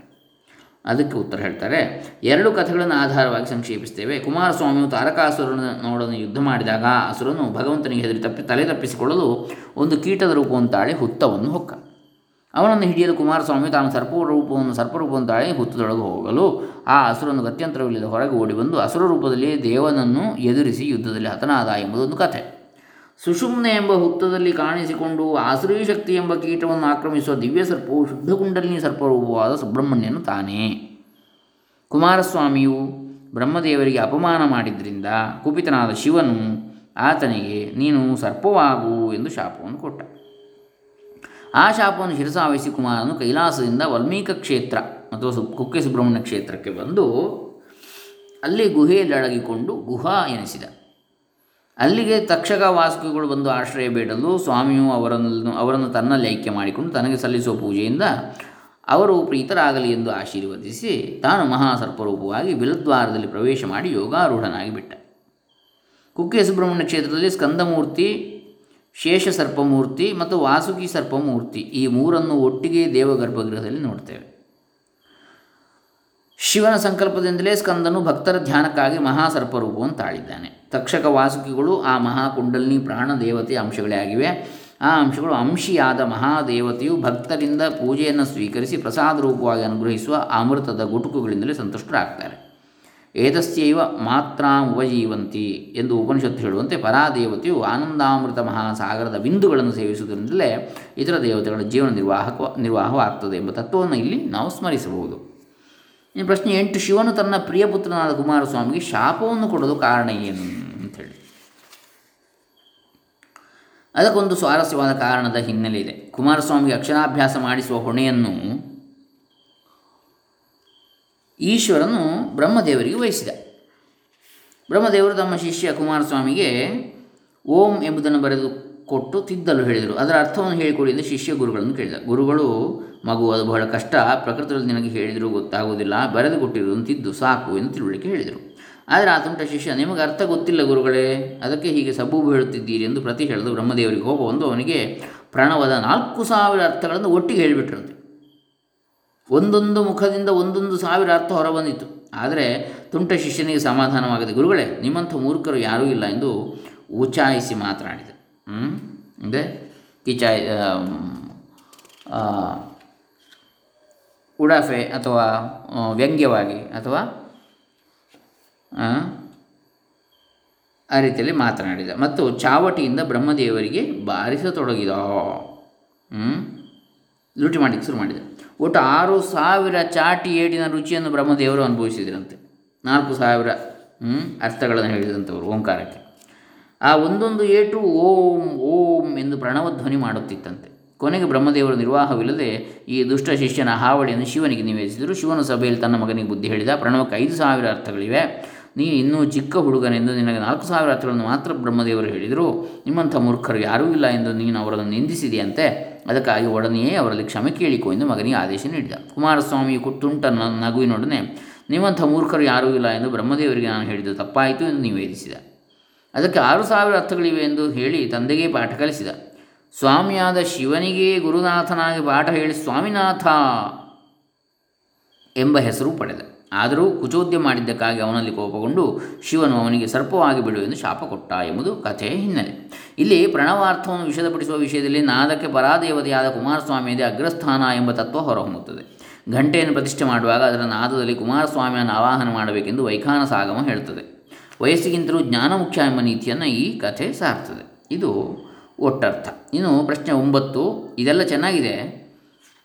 ಅದಕ್ಕೆ ಉತ್ತರ ಹೇಳ್ತಾರೆ, ಎರಡು ಕಥೆಗಳನ್ನು ಆಧಾರವಾಗಿ ಸಂಕ್ಷೇಪಿಸ್ತೇವೆ. ಕುಮಾರಸ್ವಾಮಿಯು ತಾರಕಾಸುರನೊಡನೆ ಯುದ್ಧ ಮಾಡಿದಾಗ ಅಸುರನು ಭಗವಂತನಿಗೆ ಹೆದರಿ ತಪ್ಪಿ ತಲೆ ತಪ್ಪಿಸಿಕೊಳ್ಳಲು ಒಂದು ಕೀಟದ ರೂಪವನ್ನು ತಾಳಿ ಹುತ್ತವನ್ನು ಹೊಕ್ಕ. ಅವನನ್ನು ಹಿಡಿಯಲು ಕುಮಾರಸ್ವಾಮಿ ತಾನು ಸರ್ಪ ರೂಪವನ್ನು ಸರ್ಪರೂಪವನ್ನು ತಾಳಿ ಹುತ್ತದೊಳಗೆ ಹೋಗಲು ಆ ಅಸುರನು ಗತ್ಯಂತರವಿಲ್ಲದೆ ಹೊರಗೆ ಓಡಿ ಬಂದು ಅಸುರ ರೂಪದಲ್ಲಿ ದೇವನನ್ನು ಎದುರಿಸಿ ಯುದ್ಧದಲ್ಲಿ ಹತನಾದ ಎಂಬುದೊಂದು ಕಥೆ. ಸುಷುಮ್ನೆ ಎಂಬ ಹುತ್ತದಲ್ಲಿ ಕಾಣಿಸಿಕೊಂಡು ಆಸುರಿ ಶಕ್ತಿ ಎಂಬ ಕೀಟವನ್ನು ಆಕ್ರಮಿಸುವ ದಿವ್ಯ ಸರ್ಪವು ಶುದ್ಧ ಕುಂಡಲಿನಿ ಸರ್ಪರೂಪವಾದ ಸುಬ್ರಹ್ಮಣ್ಯನು ತಾನೇ. ಕುಮಾರಸ್ವಾಮಿಯು ಬ್ರಹ್ಮದೇವರಿಗೆ ಅಪಮಾನ ಮಾಡಿದ್ದರಿಂದ ಕುಪಿತನಾದ ಶಿವನು, ಆತನಿಗೆ ನೀನು ಸರ್ಪವಾಗು ಎಂದು ಶಾಪವನ್ನು ಕೊಟ್ಟ. ಆ ಶಾಪವನ್ನು ಶಿರಸಾವಹಿಸಿ ಕುಮಾರನು ಕೈಲಾಸದಿಂದ ವಾಲ್ಮೀಕ ಕ್ಷೇತ್ರ ಅಥವಾ ಸು ಕುಕ್ಕೆ ಸುಬ್ರಹ್ಮಣ್ಯ ಕ್ಷೇತ್ರಕ್ಕೆ ಬಂದು ಅಲ್ಲಿ ಗುಹೆಯಲ್ಲಿ ಅಡಗಿಕೊಂಡು ಗುಹಾ ಎನಿಸಿದ. ಅಲ್ಲಿಗೆ ತಕ್ಷಕ ವಾಸುಕಿಗಳು ಬಂದು ಆಶ್ರಯ ಬೇಡಲು ಸ್ವಾಮಿಯು ಅವರನ್ನು ಅವರನ್ನು ತನ್ನಲ್ಲಿ ಐಕ್ಯ ಮಾಡಿಕೊಂಡು ತನಗೆ ಸಲ್ಲಿಸುವ ಪೂಜೆಯಿಂದ ಅವರು ಪ್ರೀತರಾಗಲಿ ಎಂದು ಆಶೀರ್ವದಿಸಿ ತಾನು ಮಹಾಸರ್ಪರೂಪವಾಗಿ ಬಿಲದ್ವಾರದಲ್ಲಿ ಪ್ರವೇಶ ಮಾಡಿ ಯೋಗಾರೂಢನಾಗಿ ಬಿಟ್ಟ ಕುಕ್ಕೆ ಸುಬ್ರಹ್ಮಣ್ಯ ಕ್ಷೇತ್ರದಲ್ಲಿ ಸ್ಕಂದಮೂರ್ತಿ ಶೇಷ ಸರ್ಪಮೂರ್ತಿ ಮತ್ತು ವಾಸುಕಿ ಸರ್ಪಮೂರ್ತಿ ಈ ಮೂರನ್ನು ಒಟ್ಟಿಗೆ ದೇವಗರ್ಭಗೃಹದಲ್ಲಿ ನೋಡ್ತೇವೆ. ಶಿವನ ಸಂಕಲ್ಪದಿಂದಲೇ ಸ್ಕಂದನು ಭಕ್ತರ ಧ್ಯಾನಕ್ಕಾಗಿ ಮಹಾಸರ್ಪರೂಪವನ್ನು ತಾಳಿದ್ದಾನೆ. ತಕ್ಷಕ ವಾಸುಕಿಗಳು ಆ ಮಹಾಕುಂಡಲಿನಿ ಪ್ರಾಣ ದೇವತೆಯ ಅಂಶಗಳೇ ಆಗಿವೆ. ಆ ಅಂಶಗಳು ಅಂಶಿಯಾದ ಮಹಾದೇವತೆಯು ಭಕ್ತರಿಂದ ಪೂಜೆಯನ್ನು ಸ್ವೀಕರಿಸಿ ಪ್ರಸಾದ ರೂಪವಾಗಿ ಅನುಗ್ರಹಿಸುವ ಅಮೃತದ ಗುಟುಕುಗಳಿಂದಲೇ ಸಂತುಷ್ಟರಾಗ್ತಾರೆ. ಏತಸ್ಯೈವ ಮಾತ್ರಾಂ ಉಪಜೀವಂತಿ ಎಂದು ಉಪನಿಷತ್ತು ಹೇಳುವಂತೆ ಪರಾದೇವತೆಯು ಆನಂದಾಮೃತ ಮಹಾಸಾಗರದ ಬಿಂದುಗಳನ್ನು ಸೇವಿಸುವುದರಿಂದಲೇ ಇತರ ದೇವತೆಗಳ ಜೀವನ ನಿರ್ವಾಹಕ ನಿರ್ವಾಹವಾಗ್ತದೆ ಎಂಬ ತತ್ವವನ್ನು ಇಲ್ಲಿ ನಾವು ಸ್ಮರಿಸಬಹುದು. ಇನ್ನು ಪ್ರಶ್ನೆ ಎಂಟು, ಶಿವನು ತನ್ನ ಪ್ರಿಯಪುತ್ರನಾದ ಕುಮಾರಸ್ವಾಮಿಗೆ ಶಾಪವನ್ನು ಕೊಡಲು ಕಾರಣ ಏನು ಅಂಥೇಳಿ ಅದಕ್ಕೊಂದು ಸ್ವಾರಸ್ಯವಾದ ಕಾರಣದ ಹಿನ್ನೆಲೆ ಇದೆ ಕುಮಾರಸ್ವಾಮಿಗೆ ಅಕ್ಷರಾಭ್ಯಾಸ ಮಾಡಿಸುವ ಹೊಣೆಯನ್ನು ಈಶ್ವರನು ಬ್ರಹ್ಮದೇವರಿಗೆ ವಹಿಸಿದ. ಬ್ರಹ್ಮದೇವರು ತಮ್ಮ ಶಿಷ್ಯ ಕುಮಾರಸ್ವಾಮಿಗೆ, ಓಂ ಎಂಬುದನ್ನು ಬರೆದು ಕೊಟ್ಟು ತಿದ್ದಲು ಹೇಳಿದರು. ಅದರ ಅರ್ಥವನ್ನು ಹೇಳಿಕೊಡಿ ಎಂದು ಶಿಷ್ಯ ಗುರುಗಳನ್ನು ಕೇಳಿದ. ಗುರುಗಳು, ಮಗು, ಅದು ಬಹಳ ಕಷ್ಟ. ಪ್ರಕೃತಿಯಲ್ಲಿ ನಿನಗೆ ಹೇಳಿದರೂ ಗೊತ್ತಾಗುವುದಿಲ್ಲ. ಬರೆದು ಕೊಟ್ಟಿರುವುದನ್ನು ತಿದ್ದು ಸಾಕು ಎಂದು ತಿಳುವಳಿಕೆ ಹೇಳಿದರು. ಆದರೆ ಆತುಂಟ ಶಿಷ್ಯ, ನಿಮಗೆ ಅರ್ಥ ಗೊತ್ತಿಲ್ಲ ಗುರುಗಳೇ, ಅದಕ್ಕೆ ಹೀಗೆ ಸಬೂಬು ಹೇಳುತ್ತಿದ್ದೀರಿ ಎಂದು ಪ್ರತಿ ಹೇಳಿದು ಬ್ರಹ್ಮದೇವರಿಗೆ ಹೋಗುವಂದು ಅವನಿಗೆ ಪ್ರಣವದ ನಾಲ್ಕು ಸಾವಿರ ಅರ್ಥಗಳನ್ನು ಒಟ್ಟಿಗೆ ಹೇಳಿಬಿಟ್ರಂತೆ ಒಂದೊಂದು ಮುಖದಿಂದ ಒಂದೊಂದು ಸಾವಿರ ಅರ್ಥ ಹೊರಬಂದಿತ್ತು. ಆದರೆ ತುಂಟ ಶಿಷ್ಯನಿಗೆ ಸಮಾಧಾನವಾಗದೆ ಗುರುಗಳೇ ನಿಮ್ಮಂಥ ಮೂರ್ಖರು ಯಾರೂ ಇಲ್ಲ ಎಂದು ಉಚಾಯಿಸಿ ಮಾತನಾಡಿದ ಅಂದರೆ ಕಿಚಾಯ್ ಉಡಾಫೆ ಅಥವಾ ವ್ಯಂಗ್ಯವಾಗಿ ಅಥವಾ ಆ, ರೀತಿಯಲ್ಲಿ ಮಾತನಾಡಿದ. ಮತ್ತು ಚಾವಟಿಯಿಂದ ಬ್ರಹ್ಮದೇವರಿಗೆ ಬಾರಿಸತೊಡಗಿದ? ಲೂಟಿ ಮಾಡಲಿಕ್ಕೆ ಶುರು ಮಾಡಿದ. ಒಟ್ಟು ಆರು ಸಾವಿರ ಚಾಟಿ ಏಟಿನ ರುಚಿಯನ್ನು ಬ್ರಹ್ಮದೇವರು ಅನುಭವಿಸಿದ್ರಂತೆ. ನಾಲ್ಕು ಸಾವಿರ ಅರ್ಥಗಳನ್ನು ಹೇಳಿದಂಥವರು ಓಂಕಾರಕ್ಕೆ. ಆ ಒಂದೊಂದು ಏಟು ಓಂ ಓಂ ಎಂದು ಪ್ರಣವಧ್ವನಿ ಮಾಡುತ್ತಿತ್ತಂತೆ. ಕೊನೆಗೆ ಬ್ರಹ್ಮದೇವರು ನಿರ್ವಾಹವಿಲ್ಲದೆ ಈ ದುಷ್ಟ ಶಿಷ್ಯನ ಹಾವಳಿಯನ್ನು ಶಿವನಿಗೆ ನಿವೇದಿಸಿದರು. ಶಿವನು ಸಭೆಯಲ್ಲಿ ತನ್ನ ಮಗನಿಗೆ ಬುದ್ಧಿ ಹೇಳಿದ, ಪ್ರಣವಕ್ಕೆ ಐದು ಸಾವಿರ ಅರ್ಥಗಳಿವೆ. ನೀ ಇನ್ನೂ ಚಿಕ್ಕ ಹುಡುಗನೆಂದು ನಿನಗೆ ನಾಲ್ಕು ಸಾವಿರ ಅರ್ಥಗಳನ್ನು ಮಾತ್ರ ಬ್ರಹ್ಮದೇವರು ಹೇಳಿದರು. ನಿಮ್ಮಂಥ ಮೂರ್ಖರು ಯಾರೂ ಇಲ್ಲ ಎಂದು ನೀನು ಅವರನ್ನು ನಿಂದಿಸಿದೆಯಂತೆ. ಅದಕ್ಕಾಗಿ ಒಡನೆಯೇ ಅವರಲ್ಲಿ ಕ್ಷಮೆ ಕೇಳಿಕೊ ಎಂದು ಮಗನಿಗೆ ಆದೇಶ ನೀಡಿದ. ಕುಮಾರಸ್ವಾಮಿ ಕುಟ್ಟುಂಟ ನಗುವಿನೊಡನೆ ನಿಮ್ಮಂಥ ಮೂರ್ಖರು ಯಾರೂ ಇಲ್ಲ ಎಂದು ಬ್ರಹ್ಮದೇವರಿಗೆ ನಾನು ಹೇಳಿದ್ದು ತಪ್ಪಾಯಿತು ಎಂದು ನಿವೇದಿಸಿದ ಅದಕ್ಕೆ ಆರು ಸಾವಿರ ಅರ್ಥಗಳಿವೆ ಎಂದು ಹೇಳಿ ತಂದೆಗೆ ಪಾಠ ಕಲಿಸಿದ. ಸ್ವಾಮಿಯಾದ ಶಿವನಿಗೆ ಗುರುನಾಥನಾಗಿ ಪಾಠ ಹೇಳಿ ಸ್ವಾಮಿನಾಥ ಎಂಬ ಹೆಸರು ಪಡೆದ. ಆದರೂ ಕುಚೋದ್ಯ ಮಾಡಿದ್ದಕ್ಕಾಗಿ ಅವನಲ್ಲಿ ಕೋಪಗೊಂಡು ಶಿವನು ಅವನಿಗೆ ಸರ್ಪವಾಗಿ ಬಿಡು ಎಂದು ಶಾಪ ಕೊಟ್ಟ ಎಂಬುದು ಕಥೆಯ ಹಿನ್ನೆಲೆ. ಇಲ್ಲಿ ಪ್ರಣವಾರ್ಥವನ್ನು ವಿಷದಪಡಿಸುವ ವಿಷಯದಲ್ಲಿ ನಾದಕ್ಕೆ ಪರಾದೇವತೆಯಾದ ಕುಮಾರಸ್ವಾಮಿಯದೇ ಅಗ್ರಸ್ಥಾನ ಎಂಬ ತತ್ವ ಹೊರಹೊಮ್ಮುತ್ತದೆ. ಘಂಟೆಯನ್ನು ಪ್ರತಿಷ್ಠೆ ಮಾಡುವಾಗ ಅದರ ನಾದದಲ್ಲಿ ಕುಮಾರಸ್ವಾಮಿಯನ್ನು ಆವಾಹನ ಮಾಡಬೇಕೆಂದು ವೈಖಾನ ಸಾಗಮ ಹೇಳುತ್ತದೆ. ವಯಸ್ಸಿಗಿಂತಲೂ ಜ್ಞಾನ ಮುಖ್ಯ ಎಂಬ ನೀತಿಯನ್ನು ಈ ಕಥೆ ಸಾರ್ತದೆ ಇದು ಒಟ್ಟರ್ಥ. ಇನ್ನು ಪ್ರಶ್ನೆ ಒಂಬತ್ತು, ಇದೆಲ್ಲ ಚೆನ್ನಾಗಿದೆ,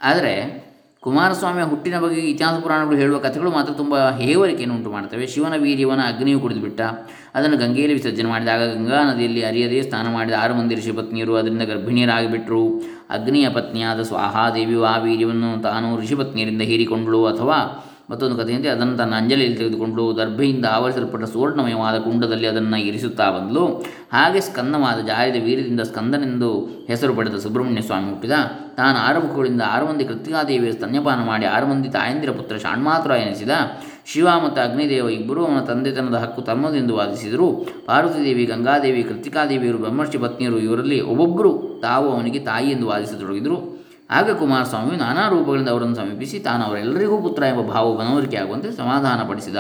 ಆದರೆ ಕುಮಾರಸ್ವಾಮಿಯ ಹುಟ್ಟಿನ ಬಗ್ಗೆ ಇತಿಹಾಸ ಪುರಾಣಗಳು ಹೇಳುವ ಕಥೆಗಳು ಮಾತ್ರ ತುಂಬ ಹೇವರಿಕೆಯನ್ನು ಉಂಟು ಮಾಡ್ತವೆ ಶಿವನ ವೀರ್ಯವನ ಅಗ್ನಿಯು ಕುಡಿದುಬಿಟ್ಟ. ಅದನ್ನು ಗಂಗೆಯಲ್ಲಿ ವಿಸರ್ಜನೆ ಮಾಡಿದಾಗ ಗಂಗಾ ನದಿಯಲ್ಲಿ ಅರಿಯದೇ ಸ್ನಾನ ಮಾಡಿದ ಆರು ಮಂದಿ ಋಷಿ ಪತ್ನಿಯರು ಅದರಿಂದ ಗರ್ಭಿಣಿಯರಾಗಿಬಿಟ್ರು. ಅಗ್ನಿಯ ಪತ್ನಿಯಾದ ಸ್ವಾಹಾದೇವಿಯು ಆ ವೀರ್ಯವನ್ನು ತಾನು ಋಷಿಪತ್ನಿಯರಿಂದ ಹೀರಿಕೊಂಡಳು ಅಥವಾ ಮತ್ತೊಂದು ಕಥೆಯಂತೆ ಅದನ್ನು ತನ್ನ ಅಂಜಲಿಯಲ್ಲಿ ತೆಗೆದುಕೊಂಡು ದರ್ಭೆಯಿಂದ ಆವರಿಸಲ್ಪಟ್ಟ ಸುವರ್ಣಮಯವಾದ ಕುಂಡದಲ್ಲಿ ಅದನ್ನು ಇರಿಸುತ್ತಾ ಬಂದಳು ಹಾಗೆ ಸ್ಕಂದವಾದ ಜಾರಿದ ವೀರ್ಯದಿಂದ ಸ್ಕಂದನೆಂದು ಹೆಸರು ಪಡೆದ ಸುಬ್ರಹ್ಮಣ್ಯ ಸ್ವಾಮಿ ಹುಟ್ಟಿದ. ತಾನು ಆರು ಮುಖಗಳಿಂದ ಆರು ಮಂದಿ ಕೃತಿಕಾದೇವಿಯ ಸ್ತನ್ಯಪಾನ ಮಾಡಿ ಆರು ಮಂದಿ ತಾಯಂದಿರ ಪುತ್ರ ಶಾಣ್ಮಾತ್ರ ಎನಿಸಿದ. ಶಿವ ಮತ್ತು ಅಗ್ನಿದೇವ ಇಬ್ಬರೂ ಅವನ ತಂದೆತನದ ಹಕ್ಕು ತಮ್ಮದೆಂದು ವಾದಿಸಿದರು. ಪಾರ್ವತಿದೇವಿ, ಗಂಗಾದೇವಿ, ಕೃತಿಕಾದೇವಿಯರು, ಬ್ರಹ್ಮರ್ಷಿ ಪತ್ನಿಯರು ಇವರಲ್ಲಿ ಒಬ್ಬೊಬ್ಬರು ತಾವು ಅವನಿಗೆ ತಾಯಿ ಎಂದು ವಾದಿಸತೊಡಗಿದರು. ಆಗ ಕುಮಾರಸ್ವಾಮಿ ನಾನಾ ರೂಪಗಳಿಂದ ಅವರನ್ನು ಸಮೀಪಿಸಿ ತಾನು ಅವರೆಲ್ಲರಿಗೂ ಪುತ್ರ ಎಂಬ ಭಾವ ಮನವರಿಕೆ ಆಗುವಂತೆ ಸಮಾಧಾನಪಡಿಸಿದ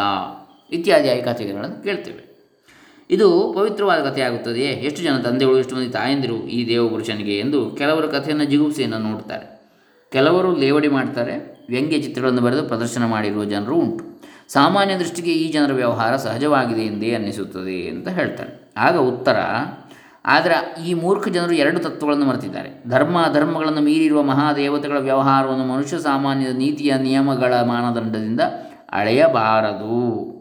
ಇತ್ಯಾದಿ ಕಥೆಗಳನ್ನು ಕೇಳ್ತೇವೆ. ಇದು ಪವಿತ್ರವಾದ ಕಥೆಯಾಗುತ್ತದೆಯೇ? ಎಷ್ಟು ಜನ ತಂದೆಗಳು, ಎಷ್ಟು ಮಂದಿ ತಾಯಂದಿರು ಈ ದೇವಪುರುಷನಿಗೆ ಎಂದು ಕೆಲವರು ಕಥೆಯನ್ನು ಜಿಗುಪ್ಸೆಯನ್ನು ನೋಡ್ತಾರೆ. ಕೆಲವರು ಲೇವಡಿ ಮಾಡ್ತಾರೆ, ವ್ಯಂಗ್ಯ ಚಿತ್ರಗಳನ್ನು ಬರೆದು ಪ್ರದರ್ಶನ ಮಾಡಿರುವ ಜನರು ಉಂಟು. ಸಾಮಾನ್ಯ ದೃಷ್ಟಿಗೆ ಈ ಜನರ ವ್ಯವಹಾರ ಸಹಜವಾಗಿದೆ ಎಂದೇ ಅನ್ನಿಸುತ್ತದೆ ಅಂತ ಹೇಳ್ತಾರೆ. ಆಗ ಉತ್ತರ ಆದರೆ ಈ ಮೂರ್ಖ ಜನರು ಎರಡು ತತ್ವಗಳನ್ನು ಮರೆತಿದ್ದಾರೆ. ಧರ್ಮ ಅಧರ್ಮಗಳನ್ನು ಮೀರಿರುವ ಮಹಾದೇವತೆಗಳ ವ್ಯವಹಾರವನ್ನು ಮನುಷ್ಯ ಸಾಮಾನ್ಯದ ನೀತಿಯ ನಿಯಮಗಳ ಮಾನದಂಡದಿಂದ ಅಳೆಯಬಾರದು.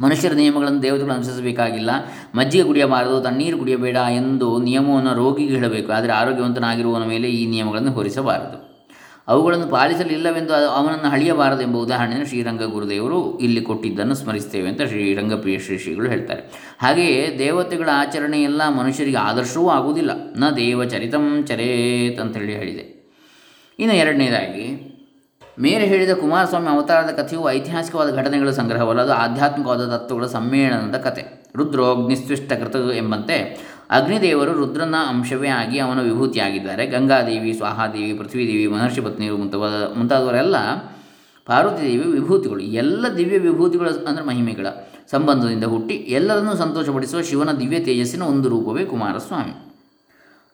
ಮನುಷ್ಯರ ನಿಯಮಗಳನ್ನು ದೇವತೆಗಳು ಅನುಸರಿಸಬೇಕಾಗಿಲ್ಲ. ಮಜ್ಜಿಗೆ ಕುಡಿಯಬಾರದು, ತಣ್ಣೀರು ಕುಡಿಯಬೇಡ ಎಂದು ನಿಯಮವನ್ನು ರೋಗಿಗೆ ಹೇಳಬೇಕು. ಆದರೆ ಆರೋಗ್ಯವಂತನಾಗಿರುವವನ ಮೇಲೆ ಈ ನಿಯಮಗಳನ್ನು ಹೊರಿಸಬಾರದು. ಅವುಗಳನ್ನು ಪಾಲಿಸಲಿಲ್ಲವೆಂದು ಅವನನ್ನು ಹಳಿಯಬಾರದು ಎಂಬ ಉದಾಹರಣೆಯನ್ನು ಶ್ರೀರಂಗ ಗುರುದೇವರು ಇಲ್ಲಿ ಕೊಟ್ಟಿದ್ದನ್ನು ಸ್ಮರಿಸ್ತೇವೆ ಅಂತ ಶ್ರೀರಂಗಪ್ರಿಯ ಶ್ರೀ ಶ್ರೀಗಳು ಹೇಳ್ತಾರೆ. ಹಾಗೆಯೇ ದೇವತೆಗಳ ಆಚರಣೆ ಎಲ್ಲ ಮನುಷ್ಯರಿಗೆ ಆದರ್ಶವೂ ಆಗುವುದಿಲ್ಲ. ನ ದೇವಚರಿತಂ ಚರೇತ್ ಅಂತೇಳಿ ಹೇಳಿದೆ. ಇನ್ನು ಎರಡನೇದಾಗಿ ಮೇಲೆ ಹೇಳಿದ ಕುಮಾರಸ್ವಾಮಿ ಅವತಾರದ ಕಥೆಯು ಐತಿಹಾಸಿಕವಾದ ಘಟನೆಗಳ ಸಂಗ್ರಹವಲ್ಲ, ಅದು ಆಧ್ಯಾತ್ಮಿಕವಾದ ತತ್ವಗಳ ಸಮ್ಮೇಳನದ ಕಥೆ. ರುದ್ರೋ ಎಂಬಂತೆ ಅಗ್ನಿದೇವರು ರುದ್ರನ ಅಂಶವೇ ಆಗಿ ಅವನ ವಿಭೂತಿಯಾಗಿದ್ದಾರೆ. ಗಂಗಾದೇವಿ, ಸ್ವಾಹಾದೇವಿ, ಪೃಥ್ವೀದೇವಿ, ಮಹರ್ಷಿ ಪತ್ನಿಯರು ಮುಂತಾದ ಮುಂತಾದವರೆಲ್ಲ ಪಾರ್ವತಿದೇವಿ ವಿಭೂತಿಗಳು. ಎಲ್ಲ ದಿವ್ಯ ವಿಭೂತಿಗಳ ಅಂದರೆ ಮಹಿಮೆಗಳ ಸಂಬಂಧದಿಂದ ಹುಟ್ಟಿ ಎಲ್ಲರನ್ನೂ ಸಂತೋಷಪಡಿಸುವ ಶಿವನ ದಿವ್ಯ ತೇಜಸ್ಸಿನ ಒಂದು ರೂಪವೇ ಕುಮಾರಸ್ವಾಮಿ.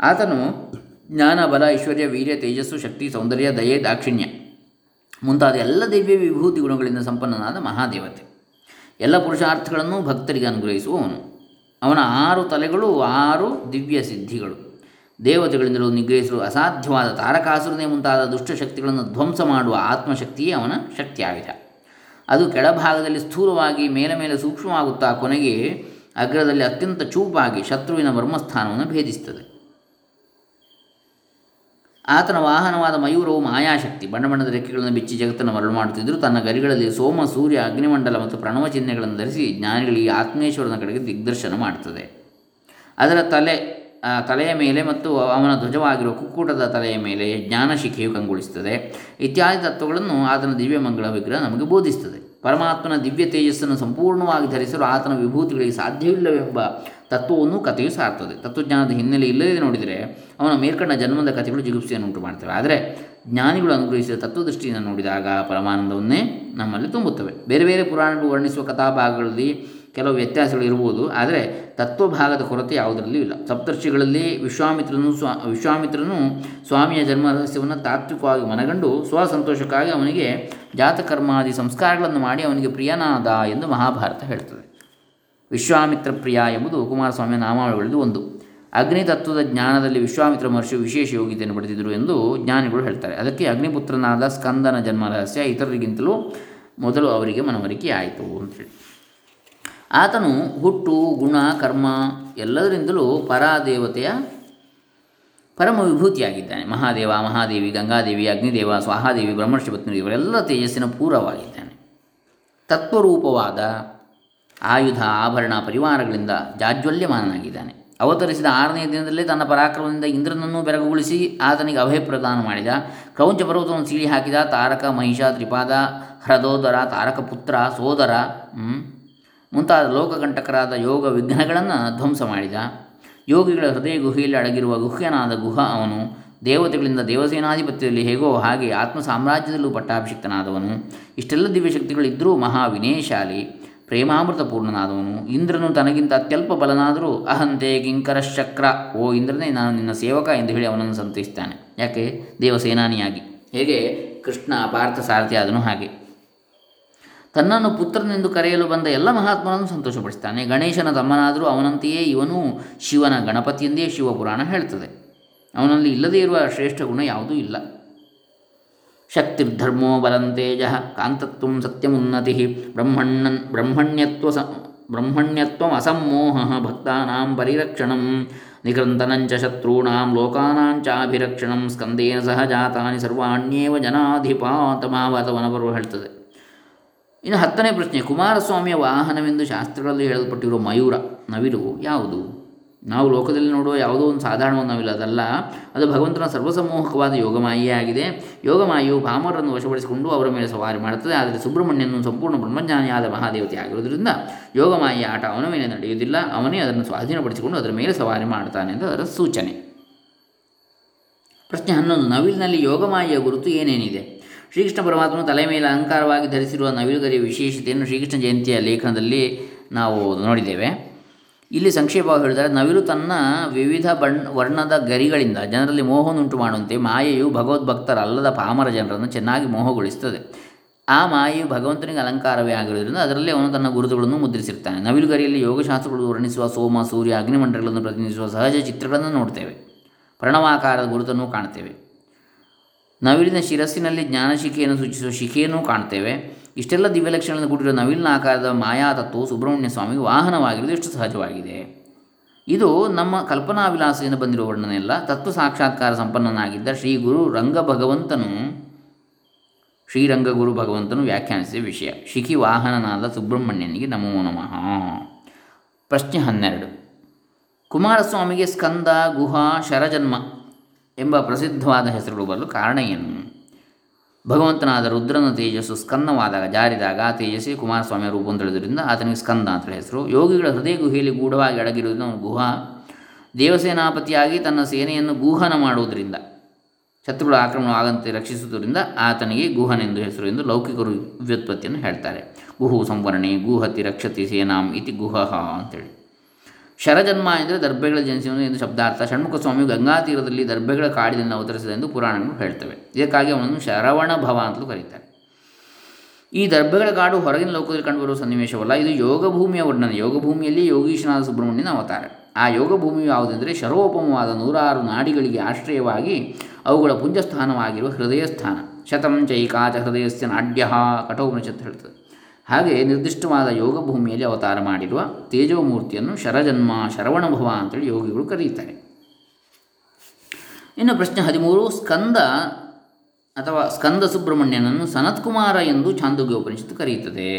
ಆತನು ಜ್ಞಾನ, ಬಲ, ಐಶ್ವರ್ಯ, ವೀರ್ಯ, ತೇಜಸ್ಸು, ಶಕ್ತಿ, ಸೌಂದರ್ಯ, ದಯೆ, ದಾಕ್ಷಿಣ್ಯ ಮುಂತಾದ ಎಲ್ಲ ದಿವ್ಯ ವಿಭೂತಿ ಗುಣಗಳಿಂದ ಸಂಪನ್ನನಾದ ಮಹಾದೇವತೆ. ಎಲ್ಲ ಪುರುಷಾರ್ಥಗಳನ್ನು ಭಕ್ತರಿಗೆ ಅನುಗ್ರಹಿಸುವವನು. ಅವನ ಆರು ತಲೆಗಳು ಆರು ದಿವ್ಯ ಸಿದ್ಧಿಗಳು. ದೇವತೆಗಳಿಂದಲೂ ನಿಗ್ರಹಿಸಲು ಅಸಾಧ್ಯವಾದ ತಾರಕಾಸುರನೇ ಮುಂತಾದ ದುಷ್ಟಶಕ್ತಿಗಳನ್ನು ಧ್ವಂಸ ಮಾಡುವ ಆತ್ಮಶಕ್ತಿಯೇ ಅವನ ಶಕ್ತಿಯಾಗಿದೆ. ಅದು ಕೆಳಭಾಗದಲ್ಲಿ ಸ್ಥೂಲವಾಗಿ ಮೇಲೆ ಮೇಲೆ ಸೂಕ್ಷ್ಮವಾಗುತ್ತಾ ಕೊನೆಗೆ ಅಗ್ರದಲ್ಲಿ ಅತ್ಯಂತ ಚೂಪಾಗಿ ಶತ್ರುವಿನ ಬ್ರಹ್ಮಸ್ಥಾನವನ್ನು ಭೇದಿಸುತ್ತದೆ. ಆತನ ವಾಹನವಾದ ಮಯೂರವು ಮಾಯಾಶಕ್ತಿ, ಬಣ್ಣ ಬಣ್ಣದ ರೆಕ್ಕೆಗಳನ್ನು ಬಿಚ್ಚಿ ಜಗತ್ತನ್ನು ಮರಳು ಮಾಡುತ್ತಿದ್ದರು. ತನ್ನ ಗರಿಗಳಲ್ಲಿ ಸೋಮ, ಸೂರ್ಯ, ಅಗ್ನಿಮಂಡಲ ಮತ್ತು ಪ್ರಣವ ಚಿಹ್ನೆಗಳನ್ನು ಧರಿಸಿ ಜ್ಞಾನಿಗಳಿಗೆ ಆತ್ಮೇಶ್ವರನ ಕಡೆಗೆ ದಿಗ್ದರ್ಶನ ಮಾಡುತ್ತದೆ. ಅದರ ತಲೆ ತಲೆಯ ಮೇಲೆ ಮತ್ತು ಅವನ ಧ್ವಜವಾಗಿರುವ ಕುಕ್ಕೂಟದ ತಲೆಯ ಮೇಲೆ ಜ್ಞಾನಶಿಖೆಯು ಕಂಗೊಳಿಸುತ್ತದೆ. ಇತ್ಯಾದಿ ತತ್ವಗಳನ್ನು ಆತನ ದಿವ್ಯಮಂಗಳ ವಿಗ್ರಹ ನಮಗೆ ಬೋಧಿಸುತ್ತದೆ. ಪರಮಾತ್ಮನ ದಿವ್ಯ ತೇಜಸ್ಸನ್ನು ಸಂಪೂರ್ಣವಾಗಿ ಧರಿಸಲು ಆತನ ವಿಭೂತಿಗಳಿಗೆ ಸಾಧ್ಯವಿಲ್ಲವೆಂಬ ತತ್ವವನ್ನು ಕಥೆಯು ಸಾರ್ತದೆ. ತತ್ವಜ್ಞಾನದ ಹಿನ್ನೆಲೆ ಇಲ್ಲದೆ ನೋಡಿದರೆ ಅವನ ಮೇಲ್ಕಂಡ ಜನ್ಮದ ಕಥೆಗಳು ಜಿಗುಪ್ಸೆಯನ್ನು ಉಂಟು ಮಾಡ್ತವೆ ಆದರೆ ಜ್ಞಾನಿಗಳು ಅನುಗ್ರಹಿಸಿದ ತತ್ವದೃಷ್ಟಿಯನ್ನು ನೋಡಿದಾಗ ಪರಮಾನಂದವನ್ನೇ ನಮ್ಮಲ್ಲಿ ತುಂಬುತ್ತವೆ. ಬೇರೆ ಬೇರೆ ಪುರಾಣಗಳು ವರ್ಣಿಸುವ ಕಥಾಭಾಗಗಳಲ್ಲಿ ಕೆಲವು ವ್ಯತ್ಯಾಸಗಳು ಇರಬಹುದು ಆದರೆ ತತ್ವಭಾಗದ ಕೊರತೆ ಯಾವುದರಲ್ಲೂ ಇಲ್ಲ. ಸಪ್ತರ್ಷಿಗಳಲ್ಲಿ ವಿಶ್ವಾಮಿತ್ರನು ಸ್ವಾ, ವಿಶ್ವಾಮಿತ್ರನು ಸ್ವಾಮಿಯ ಜನ್ಮ ರಹಸ್ಯವನ್ನು ತಾತ್ವಿಕವಾಗಿ ಮನಗಂಡು ಸ್ವಸಂತೋಷಕ್ಕಾಗಿ ಅವನಿಗೆ ಜಾತಕರ್ಮಾದಿ ಸಂಸ್ಕಾರಗಳನ್ನು ಮಾಡಿ ಅವನಿಗೆ ಪ್ರಿಯನಾದ ಎಂದು ಮಹಾಭಾರತ ಹೇಳ್ತದೆ. ವಿಶ್ವಾಮಿತ್ರ ಪ್ರಿಯ ಎಂಬುದು ಕುಮಾರಸ್ವಾಮಿಯ ನಾಮಾವಳಿಗಳಲ್ಲಿ ಒಂದು. ಅಗ್ನಿತತ್ವದ ಜ್ಞಾನದಲ್ಲಿ ವಿಶ್ವಾಮಿತ್ರ ಮಹರ್ಷಿ ವಿಶೇಷ ಯೋಗ್ಯತೆಯನ್ನು ಪಡೆದಿದ್ದರು ಎಂದು ಜ್ಞಾನಿಗಳು ಹೇಳ್ತಾರೆ. ಅದಕ್ಕೆ ಅಗ್ನಿಪುತ್ರನಾದ ಸ್ಕಂದನ ಜನ್ಮ ರಹಸ್ಯ ಇತರರಿಗಿಂತಲೂ ಮೊದಲು ಅವರಿಗೆ ಮನವರಿಕೆ ಆಯಿತು ಅಂತೇಳಿ ಆತನು ಹುಟ್ಟು, ಗುಣ, ಕರ್ಮ ಎಲ್ಲದರಿಂದಲೂ ಪರಾದೇವತೆಯ ಪರಮ ವಿಭೂತಿಯಾಗಿದ್ದಾನೆ ಮಹಾದೇವ, ಮಹಾದೇವಿ, ಗಂಗಾದೇವಿ, ಅಗ್ನಿದೇವ, ಸ್ವಾಹಾದೇವಿ, ಬ್ರಹ್ಮರ್ಷಿ ಪತ್ನಿ ಇವರೆಲ್ಲ ತೇಜಸ್ಸಿನ ಪೂರವಾಗಿದ್ದಾನೆ ತತ್ವರೂಪವಾದ ಆಯುಧ, ಆಭರಣ ಪರಿವಾರಗಳಿಂದ ಜಾಜ್ವಲ್ಯಮಾನನಾಗಿದ್ದಾನೆ ಅವತರಿಸಿದ ಆರನೇ ದಿನದಲ್ಲೇ ತನ್ನ ಪರಾಕ್ರಮದಿಂದ ಇಂದ್ರನನ್ನು ಬೆರಗುಗೊಳಿಸಿ ಆತನಿಗೆ ಅಭಯ ಪ್ರದಾನ ಮಾಡಿದ. ಕ್ರೌಂಚ ಪರ್ವತವನ್ನು ಸೀಳಿ ಹಾಕಿದ ತಾರಕ, ಮಹಿಷ, ತ್ರಿಪಾದ, ಹರದೋದರ, ತಾರಕ ಪುತ್ರ, ಸೋದರ ಮುಂತಾದ ಲೋಕಕಂಟಕರಾದ ಯೋಗ ವಿಘ್ನಗಳನ್ನು ಧ್ವಂಸ ಮಾಡಿದ. ಯೋಗಿಗಳ ಹೃದಯ ಗುಹೆಯಲ್ಲಿ ಅಡಗಿರುವ ಗುಹ್ಯನಾದ ಗುಹ ಅವನು ದೇವತೆಗಳಿಂದ ದೇವಸೇನಾಧಿಪತ್ಯದಲ್ಲಿ ಹೇಗೋ ಹಾಗೆ ಆತ್ಮ ಸಾಮ್ರಾಜ್ಯದಲ್ಲೂ ಪಟ್ಟಾಭಿಷಿಕ್ತನಾದವನು. ಇಷ್ಟೆಲ್ಲ ದಿವ್ಯಶಕ್ತಿಗಳಿದ್ದರೂ ವಿನಯಶಾಲಿ. ಪ್ರೇಮಾಮೃತ ಪೂರ್ಣನಾದವನು ಇಂದ್ರನು ತನಗಿಂತ ಅತ್ಯಲ್ಪ ಬಲನಾದರೂ ಅಹಂತೆ ಕಿಂಕರಶ್ಚಕ್ರ ಓ ಇಂದ್ರನೇ, ನಾನು ನಿನ್ನ ಸೇವಕ ಎಂದು ಹೇಳಿ ಅವನನ್ನು ಸಂತೈಸ್ತಾನೆ. ಯಾಕೆ? ದೇವಸೇನಾನಿಯಾಗಿ. ಹೇಗೆ? ಕೃಷ್ಣ ಪಾರ್ಥ ಸಾರಥಿ ಆದನು ಹಾಗೆ. ತನ್ನನ್ನು ಪುತ್ರನೆಂದು ಕರೆಯಲು ಬಂದ ಎಲ್ಲ ಮಹಾತ್ಮನನ್ನು ಸಂತೋಷಪಡಿಸ್ತಾನೆ. ಗಣೇಶನ ತಮ್ಮನಾದರೂ ಅವನಂತೆಯೇ ಇವನು ಶಿವನ ಗಣಪತಿಯೆಂದೇ ಶಿವಪುರಾಣ ಹೇಳ್ತದೆ. ಅವನಲ್ಲಿ ಇಲ್ಲದೇ ಇರುವ ಶ್ರೇಷ್ಠ ಗುಣ ಯಾವುದೂ ಇಲ್ಲ. ಶಕ್ತಿರ್ಧರ್ಮೋ ಬಲಂತೇಜ ಕಾಂತತ್ವ ಸತ್ಯಮುನ್ನತಿ ಬ್ರಹ್ಮಣ್ಣನ್ ಬ್ರಹ್ಮಣ್ಯತ್ವ ಸ, ಬ್ರಹ್ಮಣ್ಯತ್ವ ಅಸಮ್ಮೋಹ ಭಕ್ತಾನಾಂ ಪರಿರಕ್ಷಣಂ ನಿಕೃಂದನಂಚ ಶತ್ರುಣಾಂ ಲೋಕಾನಾಂಚಾಭಿರಕ್ಷಣಂ ಸ್ಕಂದೇನ ಸಹ ಜಾತಾನಿ ಸರ್ವಾಣ್ಯೇವ ಜನಾಧಿಪಾತ ಮಹಾಭಾರತವನಪರ್ವ ಹೇಳ್ತದೆ. ಇನ್ನು ಹತ್ತನೇ ಪ್ರಶ್ನೆ, ಕುಮಾರಸ್ವಾಮಿಯ ವಾಹನವೆಂದು ಶಾಸ್ತ್ರಗಳಲ್ಲಿ ಹೇಳಲ್ಪಟ್ಟಿರುವ ಮಯೂರ ನವಿಲು ಯಾವುದು? ನಾವು ಲೋಕದಲ್ಲಿ ನೋಡುವ ಯಾವುದೋ ಒಂದು ಸಾಧಾರಣ ನಾವಿಲ್ಲ, ಅದಲ್ಲ. ಅದು ಭಗವಂತನ ಸರ್ವಸಮೂಹಕವಾದ ಯೋಗಮಾಯಿಯೇ ಆಗಿದೆ. ಯೋಗಮಾಯಿಯು ಭಾಮರನ್ನು ವಶಪಡಿಸಿಕೊಂಡು ಅವರ ಮೇಲೆ ಸವಾರಿ ಮಾಡುತ್ತದೆ. ಆದರೆ ಸುಬ್ರಹ್ಮಣ್ಯನು ಸಂಪೂರ್ಣ ಬ್ರಹ್ಮಜ್ಞಾನಿಯಾದ ಮಹಾದೇವತೆ ಆಗಿರುವುದರಿಂದ ಯೋಗಮಾಯಿಯ ಆಟ ಅವನ ಮೇಲೆ ನಡೆಯುವುದಿಲ್ಲ. ಅವನೇ ಅದನ್ನು ಸ್ವಾಧೀನಪಡಿಸಿಕೊಂಡು ಅದರ ಮೇಲೆ ಸವಾರಿ ಮಾಡ್ತಾನೆ ಅಂತ ಅದರ ಸೂಚನೆ. ಪ್ರಶ್ನೆ ಹನ್ನೊಂದು. ನವಿಲಿನಲ್ಲಿ ಯೋಗಮಾಯಿಯ ಗುರುತು ಏನೇನಿದೆ? ಶ್ರೀಕೃಷ್ಣ ಪರಮಾತ್ಮನು ತಲೆ ಮೇಲೆ ಅಲಂಕಾರವಾಗಿ ಧರಿಸಿರುವ ನವಿಲುಗರಿಯ ವಿಶೇಷತೆಯನ್ನು ಶ್ರೀಕೃಷ್ಣ ಜಯಂತಿಯ ಲೇಖನದಲ್ಲಿ ನಾವು ನೋಡಿದ್ದೇವೆ. ಇಲ್ಲಿ ಸಂಕ್ಷೇಪವಾಗಿ ಹೇಳಿದರೆ, ನವಿಲು ತನ್ನ ವಿವಿಧ ಬಣ್ಣ, ವರ್ಣದ ಗರಿಗಳಿಂದ ಜನರಲ್ಲಿ ಮೋಹವನ್ನುಂಟು ಮಾಡುವಂತೆ ಮಾಯೆಯು ಭಗವದ್ಭಕ್ತರಲ್ಲದ ಪಾಮರ ಜನರನ್ನು ಚೆನ್ನಾಗಿ ಮೋಹಗೊಳಿಸುತ್ತದೆ. ಆ ಮಾಯೆಯು ಭಗವಂತನಿಗೆ ಅಲಂಕಾರವೇ ಆಗಿರುವುದರಿಂದ ಅದರಲ್ಲಿ ಅವನು ತನ್ನ ಗುರುತುಗಳನ್ನು ಮುದ್ರಿಸಿರ್ತಾನೆ ನವಿಲುಗರಿಯಲ್ಲಿ ಯೋಗಶಾಸ್ತ್ರಗಳು ವರ್ಣಿಸುವ ಸೋಮ, ಸೂರ್ಯ, ಅಗ್ನಿಮಂಡಲಗಳನ್ನು ಪ್ರತಿನಿಧಿಸುವ ಸಹಜ ಚಿತ್ರಗಳನ್ನು ನೋಡ್ತೇವೆ. ಪ್ರಣವಾಕಾರದ ಗುರುತನ್ನು ಕಾಣ್ತೇವೆ. ನವಿಲಿನ ಶಿರಸ್ಸಿನಲ್ಲಿ ಜ್ಞಾನಶಿಖೆಯನ್ನು ಸೂಚಿಸುವ ಶಿಖೆಯನ್ನು ಕಾಣ್ತೇವೆ. ಇಷ್ಟೆಲ್ಲ ದಿವ್ಯಲಕ್ಷಣಗಳನ್ನು ಕೂಡಿರುವ ನವಿಲಿನ ಆಕಾರದ ಮಾಯಾತತ್ವವು ಸುಬ್ರಹ್ಮಣ್ಯ ಸ್ವಾಮಿಗೆ ವಾಹನವಾಗಿರುವುದು ಎಷ್ಟು ಸಹಜವಾಗಿದೆ. ಇದು ನಮ್ಮ ಕಲ್ಪನಾ ವಿಲಾಸದಿಂದ ಬಂದಿರುವ ವರ್ಣನೆಯಲ್ಲ. ತತ್ವ ಸಾಕ್ಷಾತ್ಕಾರ ಸಂಪನ್ನನಾಗಿದ್ದ ಶ್ರೀ ಗುರು ರಂಗ ಭಗವಂತನು ಶ್ರೀರಂಗಗುರು ಭಗವಂತನು ವ್ಯಾಖ್ಯಾನಿಸಿದ ವಿಷಯ. ಶಿಖಿ ವಾಹನನಾದ ಸುಬ್ರಹ್ಮಣ್ಯನಿಗೆ ನಮೋ ನಮಃ. ಪ್ರಶ್ನೆ ಹನ್ನೆರಡು. ಕುಮಾರಸ್ವಾಮಿಗೆ ಸ್ಕಂದ, ಗುಹಾ, ಶರಜನ್ಮ ಎಂಬ ಪ್ರಸಿದ್ಧವಾದ ಹೆಸರುಗಳು ಬರಲು ಕಾರಣ ಏನು? ಭಗವಂತನಾದ ರುದ್ರನ ತೇಜಸ್ಸು ಸ್ಕಂದವಾದಾಗ ಜಾರಿದಾಗ ಆ ತೇಜಸ್ಸಿ ಕುಮಾರಸ್ವಾಮಿಯ ರೂಪವನ್ನು ತಿಳಿದ್ರಿಂದ ಆತನಿಗೆ ಸ್ಕಂದ ಅಂತ ಹೆಸರು. ಯೋಗಿಗಳ ಹೃದಯ ಗುಹೆಯಲ್ಲಿ ಗೂಢವಾಗಿ ಅಡಗಿರುವುದನ್ನು ಗುಹ. ದೇವಸೇನಾಪತಿಯಾಗಿ ತನ್ನ ಸೇನೆಯನ್ನು ಗೂಹನ ಮಾಡುವುದರಿಂದ, ಶತ್ರುಗಳ ಆಕ್ರಮಣವಾಗಂತೆ ರಕ್ಷಿಸುವುದರಿಂದ ಆತನಿಗೆ ಗುಹನೆಂದು ಹೆಸರು ಎಂದು ಲೌಕಿಕರು ವ್ಯುತ್ಪತ್ತಿಯನ್ನು ಹೇಳ್ತಾರೆ. ಗುಹು ಸಂವರಣೆ, ಗೂಹತಿ ರಕ್ಷತಿ ಸೇನಾಂ ಇತಿ ಗುಹಃ ಅಂತೇಳಿ. ಶರಜನ್ಮ ಎಂದರೆ ದರ್ಭೆಗಳ ಜನಿಸಿದನು ಎಂದು ಶಬ್ದಾರ್ಥ. ಷಣ್ಮುಖ ಸ್ವಾಮಿಯು ಗಂಗಾ ತೀರದಲ್ಲಿ ದರ್ಭೆಗಳ ಕಾಡಿನಿಂದ ಅವತರಿಸಿದ ಎಂದು ಪುರಾಣಗಳು ಹೇಳ್ತವೆ. ಇದಕ್ಕಾಗಿ ಅವನನ್ನು ಶರವಣ ಭವ ಅಂತಲೂ ಕರೀತಾರೆ. ಈ ದರ್ಭೆಗಳ ಕಾಡು ಹೊರಗಿನ ಲೋಕದಲ್ಲಿ ಕಂಡುಬರುವ ಸನ್ನಿವೇಶವಲ್ಲ. ಇದು ಯೋಗಭೂಮಿಯ ವರ್ಣನೆ. ಯೋಗಭೂಮಿಯಲ್ಲಿ ಯೋಗೀಶನಾಥ ಸುಬ್ರಹ್ಮಣ್ಯನ ಅವತಾರ. ಆ ಯೋಗಭೂಮಿಯು ಯಾವುದೆಂದರೆ ಶರೋಪಮವಾದ ನೂರಾರು ನಾಡಿಗಳಿಗೆ ಆಶ್ರಯವಾಗಿ ಅವುಗಳ ಪುಂಜಸ್ಥಾನವಾಗಿರುವ ಹೃದಯ ಸ್ಥಾನ ಶತಂ ಚೈಕಾಚ ಹೃದಯಸ್ಯ ನಾಡ್ಯ ಕಠೋಪನಿಷತ್ತು ಹೇಳ್ತದೆ. ಹಾಗೆ ನಿರ್ದಿಷ್ಟವಾದ ಯೋಗ ಭೂಮಿಯಲ್ಲಿ ಅವತಾರ ಮಾಡಿರುವ ತೇಜೋಮೂರ್ತಿಯನ್ನು ಶರಜನ್ಮ, ಶರವಣಭವ ಅಂತೇಳಿ ಯೋಗಿಗಳು ಕರೆಯುತ್ತಾರೆ ಇನ್ನು ಪ್ರಶ್ನೆ ಹದಿಮೂರು, ಸ್ಕಂದ ಅಥವಾ ಸ್ಕಂದ ಸುಬ್ರಹ್ಮಣ್ಯನನ್ನು ಸನತ್ಕುಮಾರ ಎಂದು ಚಾಂದೋಗ್ಯ ಉಪನಿಷತ್ತು ಕರೆಯುತ್ತದೆ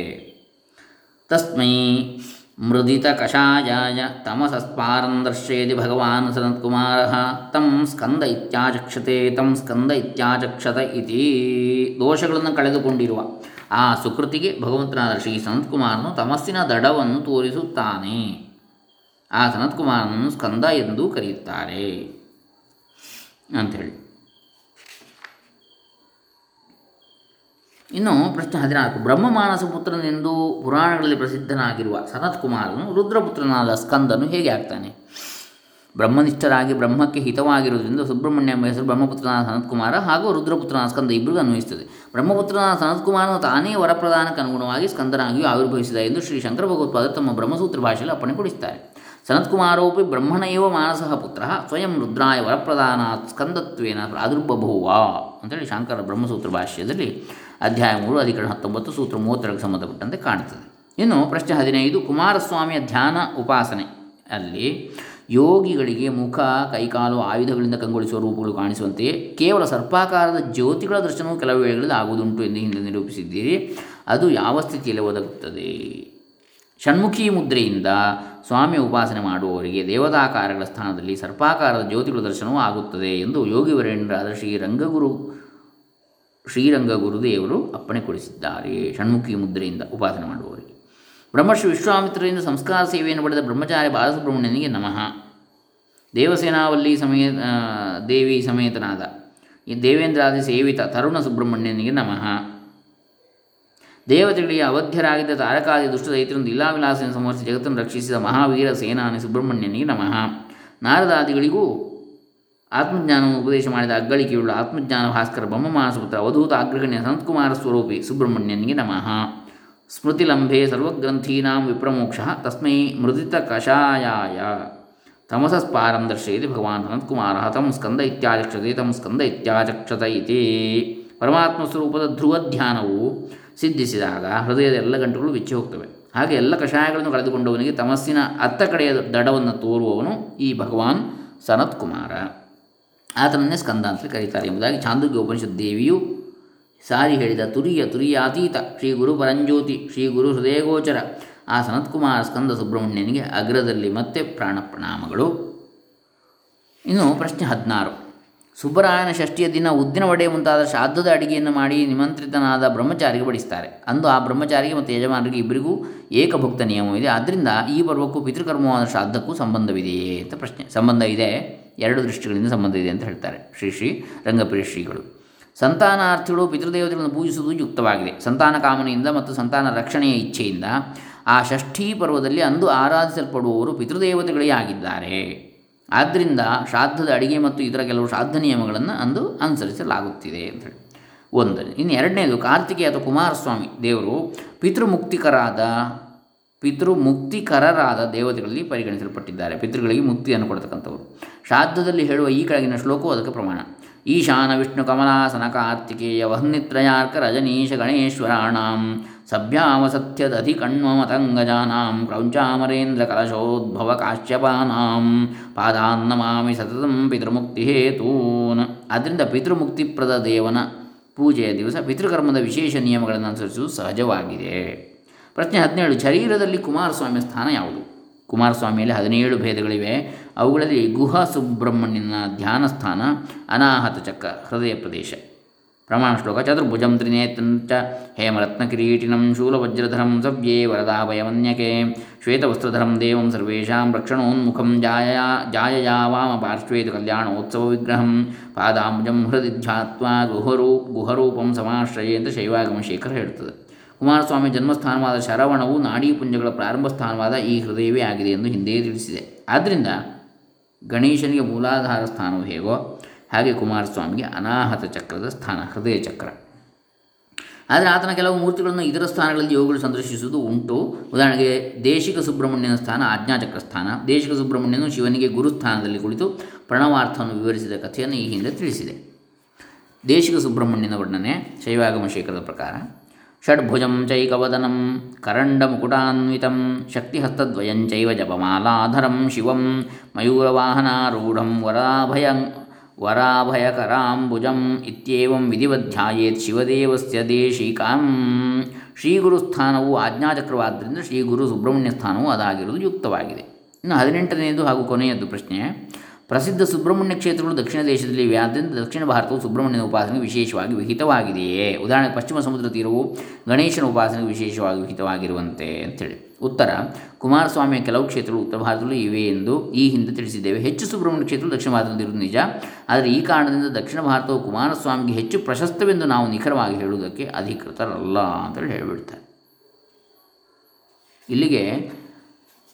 ತಸ್ಮೈ ಮೃದಿತ ಕಷಾಯ ತಮಸಸ್ಪಾರಂ ದರ್ಶಯತಿ ಭಗವಾನ್ ಸನತ್ಕುಮಾರ ತಂ ಸ್ಕಂದ ಇತ್ಯಾಚಕ್ಷತೆ, ತಂ ಸ್ಕಂದ ಇತ್ಯಾಚಕ್ಷತ ಇತಿ ದೋಷಗಳನ್ನು ಕಳೆದುಕೊಂಡಿರುವ ಆ ಸುಕೃತಿಗೆ ಭಗವಂತನಾದ ಶ್ರೀ ಸನತ್ಕುಮಾರನು ತಮಸ್ಸಿನ ದಡವನ್ನು ತೋರಿಸುತ್ತಾನೆ. ಆ ಸನತ್ಕುಮಾರನನ್ನು ಸ್ಕಂದ ಎಂದು ಕರೆಯುತ್ತಾರೆ ಅಂಥೇಳಿ. ಇನ್ನು ಪ್ರಶ್ನೆ ಹದಿನಾಲ್ಕು. ಬ್ರಹ್ಮಮಾನಸ ಪುತ್ರನೆಂದು ಪುರಾಣಗಳಲ್ಲಿ ಪ್ರಸಿದ್ಧನಾಗಿರುವ ಸನತ್ಕುಮಾರನು ರುದ್ರಪುತ್ರನಾದ ಸ್ಕಂದನು ಹೇಗೆ ಆಗ್ತಾನೆ? ಬ್ರಹ್ಮನಿಷ್ಠರಾಗಿ ಬ್ರಹ್ಮಕ್ಕೆ ಹಿತವಾಗಿರುವುದರಿಂದ ಸುಬ್ರಹ್ಮಣ್ಯ ಎಂಬ ಹೆಸರು ಬ್ರಹ್ಮಪುತ್ರನಾದ ಸನತ್ಕುಮಾರ ಹಾಗೂ ರುದ್ರಪುತ್ರನ ಸ್ಕಂದ ಇಬ್ಬರಿಗೂ ಅನ್ವಯಿಸುತ್ತದೆ. ಬ್ರಹ್ಮಪುತ್ರನಾದ ಸನತ್ಕುಮಾರನು ತಾನೇ ವರಪ್ರದಾನಕ್ಕೆ ಅನುಗುಣವಾಗಿ ಸ್ಕಂದನಾಗಿಯೂ ಆವಿರ್ಭವಿಸಿದ ಎಂದು ಶ್ರೀ ಶಂಕರ ಭಗವತ್ಪಾದರು ತಮ್ಮ ಬ್ರಹ್ಮಸೂತ್ರ ಭಾಷೆಯಲ್ಲಿ ಅಪ್ಪಣೆ ಕೊಡಿಸುತ್ತಾರೆ. ಸನತ್ಕುಮಾರೋಪಿ ಬ್ರಹ್ಮಣ ಏವ ಮಾನಸಃ ಪುತ್ರ ಸ್ವಯಂ ರುದ್ರಾಯ ವರಪ್ರದಾನಾತ್ ಸ್ಕಂದತ್ವೇನ ಪ್ರಾದುರ್ಬಭೂವ ಅಂತೇಳಿ ಶಂಕರ ಬ್ರಹ್ಮಸೂತ್ರ ಭಾಷ್ಯದಲ್ಲಿ ಅಧ್ಯಾಯ ಮೂರು, ಅಧಿಕರಣ ಹತ್ತೊಂಬತ್ತು, ಸೂತ್ರ ಮೂವತ್ತೆರಡಕ್ಕೆ ಸಂಬಂಧಪಟ್ಟಂತೆ ಕಾಣುತ್ತದೆ. ಇನ್ನು ಪ್ರಶ್ನೆ ಹದಿನೈದು, ಕುಮಾರಸ್ವಾಮಿಯ ಧ್ಯಾನ ಉಪಾಸನೆ ಅಲ್ಲಿ ಯೋಗಿಗಳಿಗೆ ಮುಖ, ಕೈಕಾಲು ಆಯುಧಗಳಿಂದ ಕಂಗೊಳಿಸುವ ರೂಪಗಳು ಕಾಣಿಸುವಂತೆ ಕೇವಲ ಸರ್ಪಾಕಾರದ ಜ್ಯೋತಿಗಳ ದರ್ಶನವು ಕೆಲವು ವೇಳೆಗಳಲ್ಲಿ ಆಗುವುದುಂಟು ಎಂದು ಹಿಂದೆ ನಿರೂಪಿಸಿದ್ದೀರಿ. ಅದು ಯಾವ ಸ್ಥಿತಿಯಲ್ಲಿ ಒದಗುತ್ತದೆ? ಷಣ್ಮುಖಿ ಮುದ್ರೆಯಿಂದ ಸ್ವಾಮಿ ಉಪಾಸನೆ ಮಾಡುವವರಿಗೆ ದೇವತಾಕಾರಗಳ ಸ್ಥಾನದಲ್ಲಿ ಸರ್ಪಾಕಾರದ ಜ್ಯೋತಿಗಳ ದರ್ಶನವೂ ಆಗುತ್ತದೆ ಎಂದು ಯೋಗಿವರೇಂದ್ರಾದ ಶ್ರೀ ಶ್ರೀರಂಗಗುರು ಶ್ರೀರಂಗ ಗುರುದೇವರು ಅಪ್ಪಣೆ ಕೊಡಿಸಿದ್ದಾರೆ. ಷಣ್ಮುಖಿ ಮುದ್ರೆಯಿಂದ ಉಪಾಸನೆ ಮಾಡುವವರಿಗೆ ಬ್ರಹ್ಮಶ್ರೀ ವಿಶ್ವಾಮಿತ್ರರಿಂದ ಸಂಸ್ಕಾರ ಸೇವೆಯನ್ನು ಪಡೆದ ಬ್ರಹ್ಮಚಾರಿ ಬಾಲಸುಬ್ರಹ್ಮಣ್ಯನಿಗೆ ನಮಃ. ದೇವಸೇನಾವಲ್ಲಿ ಸಮೇತ ದೇವಿ ಸಮೇತನಾದ. ಈ ದೇವೇಂದ್ರಾದಿ ಸೇವಿತ ತರುಣ ಸುಬ್ರಹ್ಮಣ್ಯನಿಗೆ ನಮಃ. ದೇವತೆಗಳಿಗೆ ಅವಧ್ಯರಾಗಿದ್ದ ತಾರಕಾದಿ ದುಷ್ಟ ದೈತ್ಯರನ್ನು ಲೀಲಾವಿಲಾಸನ ಸಮರ್ಸಿ ಜಗತ್ತನ್ನು ರಕ್ಷಿಸಿದ ಮಹಾವೀರ ಸೇನಾನಿ ಸುಬ್ರಹ್ಮಣ್ಯನಿಗೆ ನಮಃ. ನಾರದಾದಿಗಳಿಗೂ ಆತ್ಮಜ್ಞಾನವನ್ನು ಉಪದೇಶ ಮಾಡಿದ ಅಗ್ಗಳಿಕೆಯುಳ್ಳ ಆತ್ಮಜ್ಞಾನ ಭಾಸ್ಕರ ಬ್ರಹ್ಮಮಾನಸಪುತ್ರ ಅವಧೂತ ಅಗ್ರಗಣ್ಯ ಸಂತಕುಮಾರ ಸ್ವರೂಪಿ ಸುಬ್ರಹ್ಮಣ್ಯನಿಗೆ ನಮಃ. ಸ್ಮೃತಿಲಂಭೆ ಸರ್ವಗ್ರಂಥೀನಾಂ ವಿಪ್ರಮೋಕ್ಷ ತಸ್ಮೈ ಮೃದಿತ ಕಷಾಯಾಯ ತಮಸಸ್ಪಾರಂ ದರ್ಶಯತಿ ಭಗವಾನ್ ಸನತ್ಕುಮಾರ ತಂ ಸ್ಕಂದ ಇತ್ಯಾಚಕ್ಷತೆ ತಂ ಸ್ಕಂದ ಇತ್ಯಾಚಕ್ಷತ ಇತಿ ಪರಮಾತ್ಮ ಸ್ವರೂಪದ ಧ್ರುವ ಧ್ಯಾನವು ಸಿದ್ಧಿಸಿದಾಗ ಹೃದಯದ ಎಲ್ಲ ಗಂಟುಗಳು ಬಿಚ್ಚಿ ಹೋಗ್ತವೆ. ಹಾಗೆ ಎಲ್ಲ ಕಷಾಯಗಳನ್ನು ಕಳೆದುಕೊಂಡವನಿಗೆ ತಮಸ್ಸಿನ ಅತ್ತ ಕಡೆಯ ದಡವನ್ನು ತೋರುವವನು ಈ ಭಗವಾನ್ ಸನತ್ಕುಮಾರ. ಆತನನ್ನೇ ಸ್ಕಂದ ಅಂತಲೇ ಕರೀತಾರೆ ಎಂಬುದಾಗಿ ಚಾಂದೋಗ್ಯ ಉಪನಿಷತ್ ದೇವಿಯು ಸಾರಿ ಹೇಳಿದ ತುರಿಯ ತುರಿಯಾತೀತ ಶ್ರೀ ಗುರು ಪರಂಜ್ಯೋತಿ, ಶ್ರೀ ಗುರು ಹೃದಯಗೋಚರ. ಆ ಸನತ್ಕುಮಾರ ಸ್ಕಂದ ಸುಬ್ರಹ್ಮಣ್ಯನಿಗೆ ಅಗ್ರದಲ್ಲಿ ಮತ್ತೆ ಪ್ರಾಣ ಪ್ರಣಾಮಗಳು. ಇನ್ನು ಪ್ರಶ್ನೆ ಹದಿನಾರು. ಸುಬ್ಬರಾಯನ ಷಷ್ಠಿಯ ದಿನ ಉದ್ದಿನ ವಡೆ ಮುಂತಾದ ಶ್ರಾದ್ದದ ಅಡಿಗೆಯನ್ನು ಮಾಡಿ ನಿಮಂತ್ರಿತನಾದ ಬ್ರಹ್ಮಚಾರಿಗೆ ಬಡಿಸ್ತಾರೆ. ಅಂದು ಆ ಬ್ರಹ್ಮಚಾರಿಗೆ ಮತ್ತು ಯಜಮಾನರಿಗೆ ಇಬ್ಬರಿಗೂ ಏಕಭುಕ್ತ ನಿಯಮವಿದೆ ಆದ್ದರಿಂದ ಈ ಪರ್ವಕ್ಕೂ ಪಿತೃಕರ್ಮವಾದ ಶ್ರಾದ್ದಕ್ಕೂ ಸಂಬಂಧವಿದೆಯೇ ಅಂತ ಪ್ರಶ್ನೆ. ಸಂಬಂಧ ಇದೆ. ಎರಡು ದೃಷ್ಟಿಗಳಿಂದ ಸಂಬಂಧ ಇದೆ ಅಂತ ಹೇಳ್ತಾರೆ. ಶ್ರೀ ಶ್ರೀ ರಂಗಪ್ರಿಯ ಶ್ರೀಗಳು. ಸಂತಾನಾರ್ಥಿಗಳು ಪಿತೃದೇವತೆಗಳನ್ನು ಪೂಜಿಸುವುದು ಯುಕ್ತವಾಗಿದೆ. ಸಂತಾನ ಕಾಮನೆಯಿಂದ ಮತ್ತು ಸಂತಾನ ರಕ್ಷಣೆಯ ಇಚ್ಛೆಯಿಂದ ಆ ಷಷ್ಠೀ ಪರ್ವದಲ್ಲಿ ಅಂದು ಆರಾಧಿಸಲ್ಪಡುವವರು ಪಿತೃದೇವತೆಗಳೇ ಆಗಿದ್ದಾರೆ. ಆದ್ದರಿಂದ ಶ್ರಾದ್ದದ ಅಡಿಗೆ ಮತ್ತು ಇತರ ಕೆಲವು ಶ್ರಾದ್ದ ನಿಯಮಗಳನ್ನು ಅಂದು ಅನುಸರಿಸಲಾಗುತ್ತಿದೆ ಅಂತೇಳಿ ಒಂದು ಇನ್ನು ಎರಡನೇದು, ಕಾರ್ತಿಕೇಯ ಅಥವಾ ಕುಮಾರಸ್ವಾಮಿ ದೇವರು ಪಿತೃಮುಕ್ತಿಕರಾದ, ಪಿತೃಮುಕ್ತಿಕರರಾದ ದೇವತೆಗಳಲ್ಲಿ ಪರಿಗಣಿಸಲ್ಪಟ್ಟಿದ್ದಾರೆ. ಪಿತೃಗಳಿಗೆ ಮುಕ್ತಿಯನ್ನು ಕೊಡತಕ್ಕಂಥವರು. ಶ್ರಾದ್ದದಲ್ಲಿ ಹೇಳುವ ಈ ಕೆಳಗಿನ ಶ್ಲೋಕವು ಅದಕ್ಕೆ ಪ್ರಮಾಣ. ಈಶಾನ ವಿಷ್ಣು ಕಮಲಾಸನ ಕಾರ್ತಿಕೇಯ ವಹ್ನಿತ್ರಯಾರ್ಕ ರಜನೀಶ ಗಣೇಶ್ವರಾಣಾಂ ಸಭ್ಯಾವಸತ್ಯದಧಿಕಣ್ವಮತಂಗಜಾನಾಂ ಕ್ರೌಂಚಾಮರೇಂದ್ರ ಕಲಶೋದ್ಭವ ಕಾಶ್ಯಪಾನಾಂ ಪಾದಾನ್ನಮಾಮಿ ಸತತಂ ಪಿತೃಮುಕ್ತಿ ಹೇತೂನ್. ಆದ್ದರಿಂದ ಪಿತೃಮುಕ್ತಿಪ್ರದ ದೇವನ ಪೂಜೆಯ ದಿವಸ ಪಿತೃಕರ್ಮದ ವಿಶೇಷ ನಿಯಮಗಳನ್ನು ಅನುಸರಿಸುವುದು ಸಹಜವಾಗಿದೆ. ಪ್ರಶ್ನೆ ಹದಿನೇಳು, ಶರೀರದಲ್ಲಿ ಕುಮಾರಸ್ವಾಮಿ ಸ್ಥಾನ ಯಾವುದು? ಕುಮಾರಸ್ವಾಮಿಯಲ್ಲಿ ಹದಿನೇಳು ಭೇದಗಳಿವೆ. ಅವುಗಳಲ್ಲಿ ಗುಹ ಸುಬ್ರಹ್ಮಣ್ಯನ ಧ್ಯಾನ ಸ್ಥಾನ, ಅನಾಹತ ಚಕ್ರ, ಹೃದಯ ಪ್ರದೇಶ. ಪ್ರಮಾಣ ಶ್ಲೋಕ ಚತುರ್ಭುಜಂ ತ್ರಿನೇತ್ರಂಚ ಹೇಮರತ್ನ ಕಿರೀಟಿನಂ ಶೂಲವಜ್ರಧರಂ ಸವ್ಯೇ ವರದಾಭಯವನ್ಯಕೆ. ಶ್ವೇತವಸ್ತ್ರಧರಂ ದೇವಂ ಸರ್ವೇಷಾಂ ರಕ್ಷಣೋನ್ಮುಖಂ ಜಾಯ ಜಾಯಯಾ ವಾಮ ಕಲ್ಯಾಣೋತ್ಸವ ವಿಗ್ರಹಂ. ಪಾದಾಂಬುಜಂ ಹೃದಿ ಧ್ಯಾತ್ವಾ ಗುಹರೂ, ಗುಹರೂಪಂ ಸಮಾಶ್ರಯೇ ಅಂತ ಶೈವಾಗಮ ಕುಮಾರಸ್ವಾಮಿ ಜನ್ಮಸ್ಥಾನವಾದ ಶರವಣವು ನಾಡೀಪುಂಜಗಳ ಪ್ರಾರಂಭ ಸ್ಥಾನವಾದ ಈ ಹೃದಯವೇ ಆಗಿದೆ ಎಂದು ಹಿಂದೆ ತಿಳಿಸಿದೆ. ಆದ್ದರಿಂದ ಗಣೇಶನಿಗೆ ಮೂಲಾಧಾರ ಸ್ಥಾನವು ಹೇಗೋ ಹಾಗೆ ಕುಮಾರಸ್ವಾಮಿಗೆ ಅನಾಹತ ಚಕ್ರದ ಸ್ಥಾನ, ಹೃದಯ ಚಕ್ರ. ಆದರೆ ಆತನ ಕೆಲವು ಮೂರ್ತಿಗಳನ್ನು ಇತರ ಸ್ಥಾನಗಳಲ್ಲಿ ಯೋಗಗಳು ಸಂದರ್ಶಿಸುವುದು ಉಂಟು. ಉದಾಹರಣೆಗೆ ದೇಶಿಕ ಸುಬ್ರಹ್ಮಣ್ಯನ ಸ್ಥಾನ, ಆಜ್ಞಾಚಕ್ರ ಸ್ಥಾನ. ದೇಶಿಕ ಸುಬ್ರಹ್ಮಣ್ಯನು ಶಿವನಿಗೆ ಗುರುಸ್ಥಾನದಲ್ಲಿ ಕುಳಿತು ಪ್ರಣವಾರ್ಥವನ್ನು ವಿವರಿಸಿದ ಕಥೆಯನ್ನು ಈ ಹಿಂದೆ ತಿಳಿಸಿದೆ. ದೇಶಿಕ ಸುಬ್ರಹ್ಮಣ್ಯನ ವರ್ಣನೆ, ಶೈವಾಗಮ ಶೇಖರದ ಪ್ರಕಾರ ಷಡ್ಭುಜಂ ಚೈಕವದನಂ ಕರಂಡಮುಕುಟಾನ್ವಿತಂ ಶಕ್ತಿಹಸ್ತದ್ವಯಂಚೈವ ಜಪಮಾಲಾಧರಂ ಶಿವಂ ಮಯೂರವಾಹನಾರೂಢಂ ವರಾಭಯಂ ವರಾಭಯಕರಾಂಬುಜಂ ಇತ್ಯೇವಂ ವಿಧಿವಧ್ಯಾಯೇತ್ ಶಿವದೇವಸ್ಯ ದೇಶಿಕಾಂ ಶ್ರೀಗುರುಸ್ಥಾನವು ಆಜ್ಞಾಚಕ್ರವಾದ್ದರಿಂದ ಶ್ರೀಗುರು ಸುಬ್ರಹ್ಮಣ್ಯ ಸ್ಥಾನವು ಅದಾಗಿರುವುದು ಯುಕ್ತವಾಗಿದೆ. ಇನ್ನು ಹದಿನೆಂಟನೆಯದು ಹಾಗೂ ಕೊನೆಯದ್ದು ಪ್ರಶ್ನೆ ಪ್ರಸಿದ್ಧ ಸುಬ್ರಹ್ಮಣ್ಯ ಕ್ಷೇತ್ರಗಳು ದಕ್ಷಿಣ ದೇಶದಲ್ಲಿ ಇವೆ ಆದ್ದರಿಂದ ದಕ್ಷಿಣ ಭಾರತವು ಸುಬ್ರಹ್ಮಣ್ಯನ ಉಪಾಸನೆಗೆ ವಿಶೇಷವಾಗಿ ವಿಹಿತವಾಗಿದೆಯೇ? ಉದಾಹರಣೆಗೆ ಪಶ್ಚಿಮ ಸಮುದ್ರ ತೀರವು ಗಣೇಶನ ಉಪಾಸನೆಗೆ ವಿಶೇಷವಾಗಿ ವಿಹಿತವಾಗಿರುವಂತೆ ಅಂತೇಳಿ. ಉತ್ತರ, ಕುಮಾರಸ್ವಾಮಿಯ ಕೆಲವು ಕ್ಷೇತ್ರಗಳು ಉತ್ತರ ಭಾರತದಲ್ಲೂ ಇವೆ ಎಂದು ಈ ಹಿಂದೆ ತಿಳಿಸಿದ್ದೇವೆ. ಹೆಚ್ಚು ಸುಬ್ರಹ್ಮಣ್ಯ ಕ್ಷೇತ್ರಗಳು ದಕ್ಷಿಣ ಭಾರತದಲ್ಲಿರುವುದು ನಿಜ. ಆದರೆ ಈ ಕಾರಣದಿಂದ ದಕ್ಷಿಣ ಭಾರತವು ಕುಮಾರಸ್ವಾಮಿಗೆ ಹೆಚ್ಚು ಪ್ರಶಸ್ತವೆಂದು ನಾವು ನಿಖರವಾಗಿ ಹೇಳುವುದಕ್ಕೆ ಅಧಿಕೃತರಲ್ಲ ಅಂತೇಳಿ ಹೇಳಿಬಿಡ್ತಾರೆ. ಇಲ್ಲಿಗೆ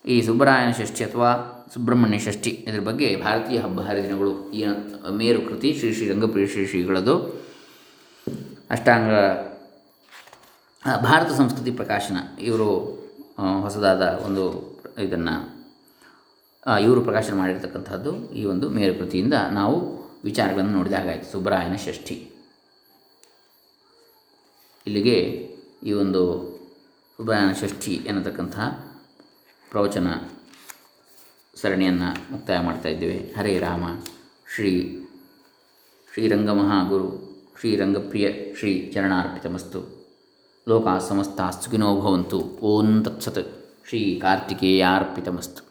ಈ ಸುಬ್ಬರಾಯನ ಷಷ್ಠಿ ಅಥವಾ ಸುಬ್ರಹ್ಮಣ್ಯ ಷಷ್ಠಿ. ಇದರ ಬಗ್ಗೆ ಭಾರತೀಯ ಹಬ್ಬ ಹರಿದಿನಗಳು ಈ ಮೇರು ಕೃತಿ ಶ್ರೀ ಶ್ರೀ ರಂಗಪ್ರಿಯ ಶ್ರೀ ಶ್ರೀಗಳದು ಅಷ್ಟಾಂಗ ಭಾರತ ಸಂಸ್ಕೃತಿ ಪ್ರಕಾಶನ. ಇವರು ಹೊಸದಾದ ಒಂದು ಇದನ್ನು ಇವರು ಪ್ರಕಾಶನ ಮಾಡಿರ್ತಕ್ಕಂಥದ್ದು ಈ ಒಂದು ಮೇರು ಕೃತಿಯಿಂದ ನಾವು ವಿಚಾರಗಳನ್ನು ನೋಡಿದಾಗಾಯಿತು ಸುಬ್ರಾಯನ ಷಷ್ಠಿ. ಇಲ್ಲಿಗೆ ಈ ಒಂದು ಸುಬ್ರಾಯನ ಷಷ್ಠಿ ಎನ್ನತಕ್ಕಂತಹ ಪ್ರವಚನ ಸರಣಿಯನ್ನು ಮುಕ್ತಾಯ ಮಾಡ್ತಾ ಇದ್ದೇವೆ. ಹರೇ ರಾಮ. ಶ್ರೀ ಶ್ರೀರಂಗಮಹಾಗುರು, ಶ್ರೀರಂಗಪ್ರಿಯ ಶ್ರೀ ಚರಣಾರ್ಪಿತಮಸ್ತು. ಲೋಕ ಸಮಸ್ತ ಸುಖಿನೋ ಭವಂತು. ಓಂ ತತ್ಸತ್. ಶ್ರೀ ಕಾರ್ತಿಕೇಯಾರ್ಪಿತಮಸ್ತು.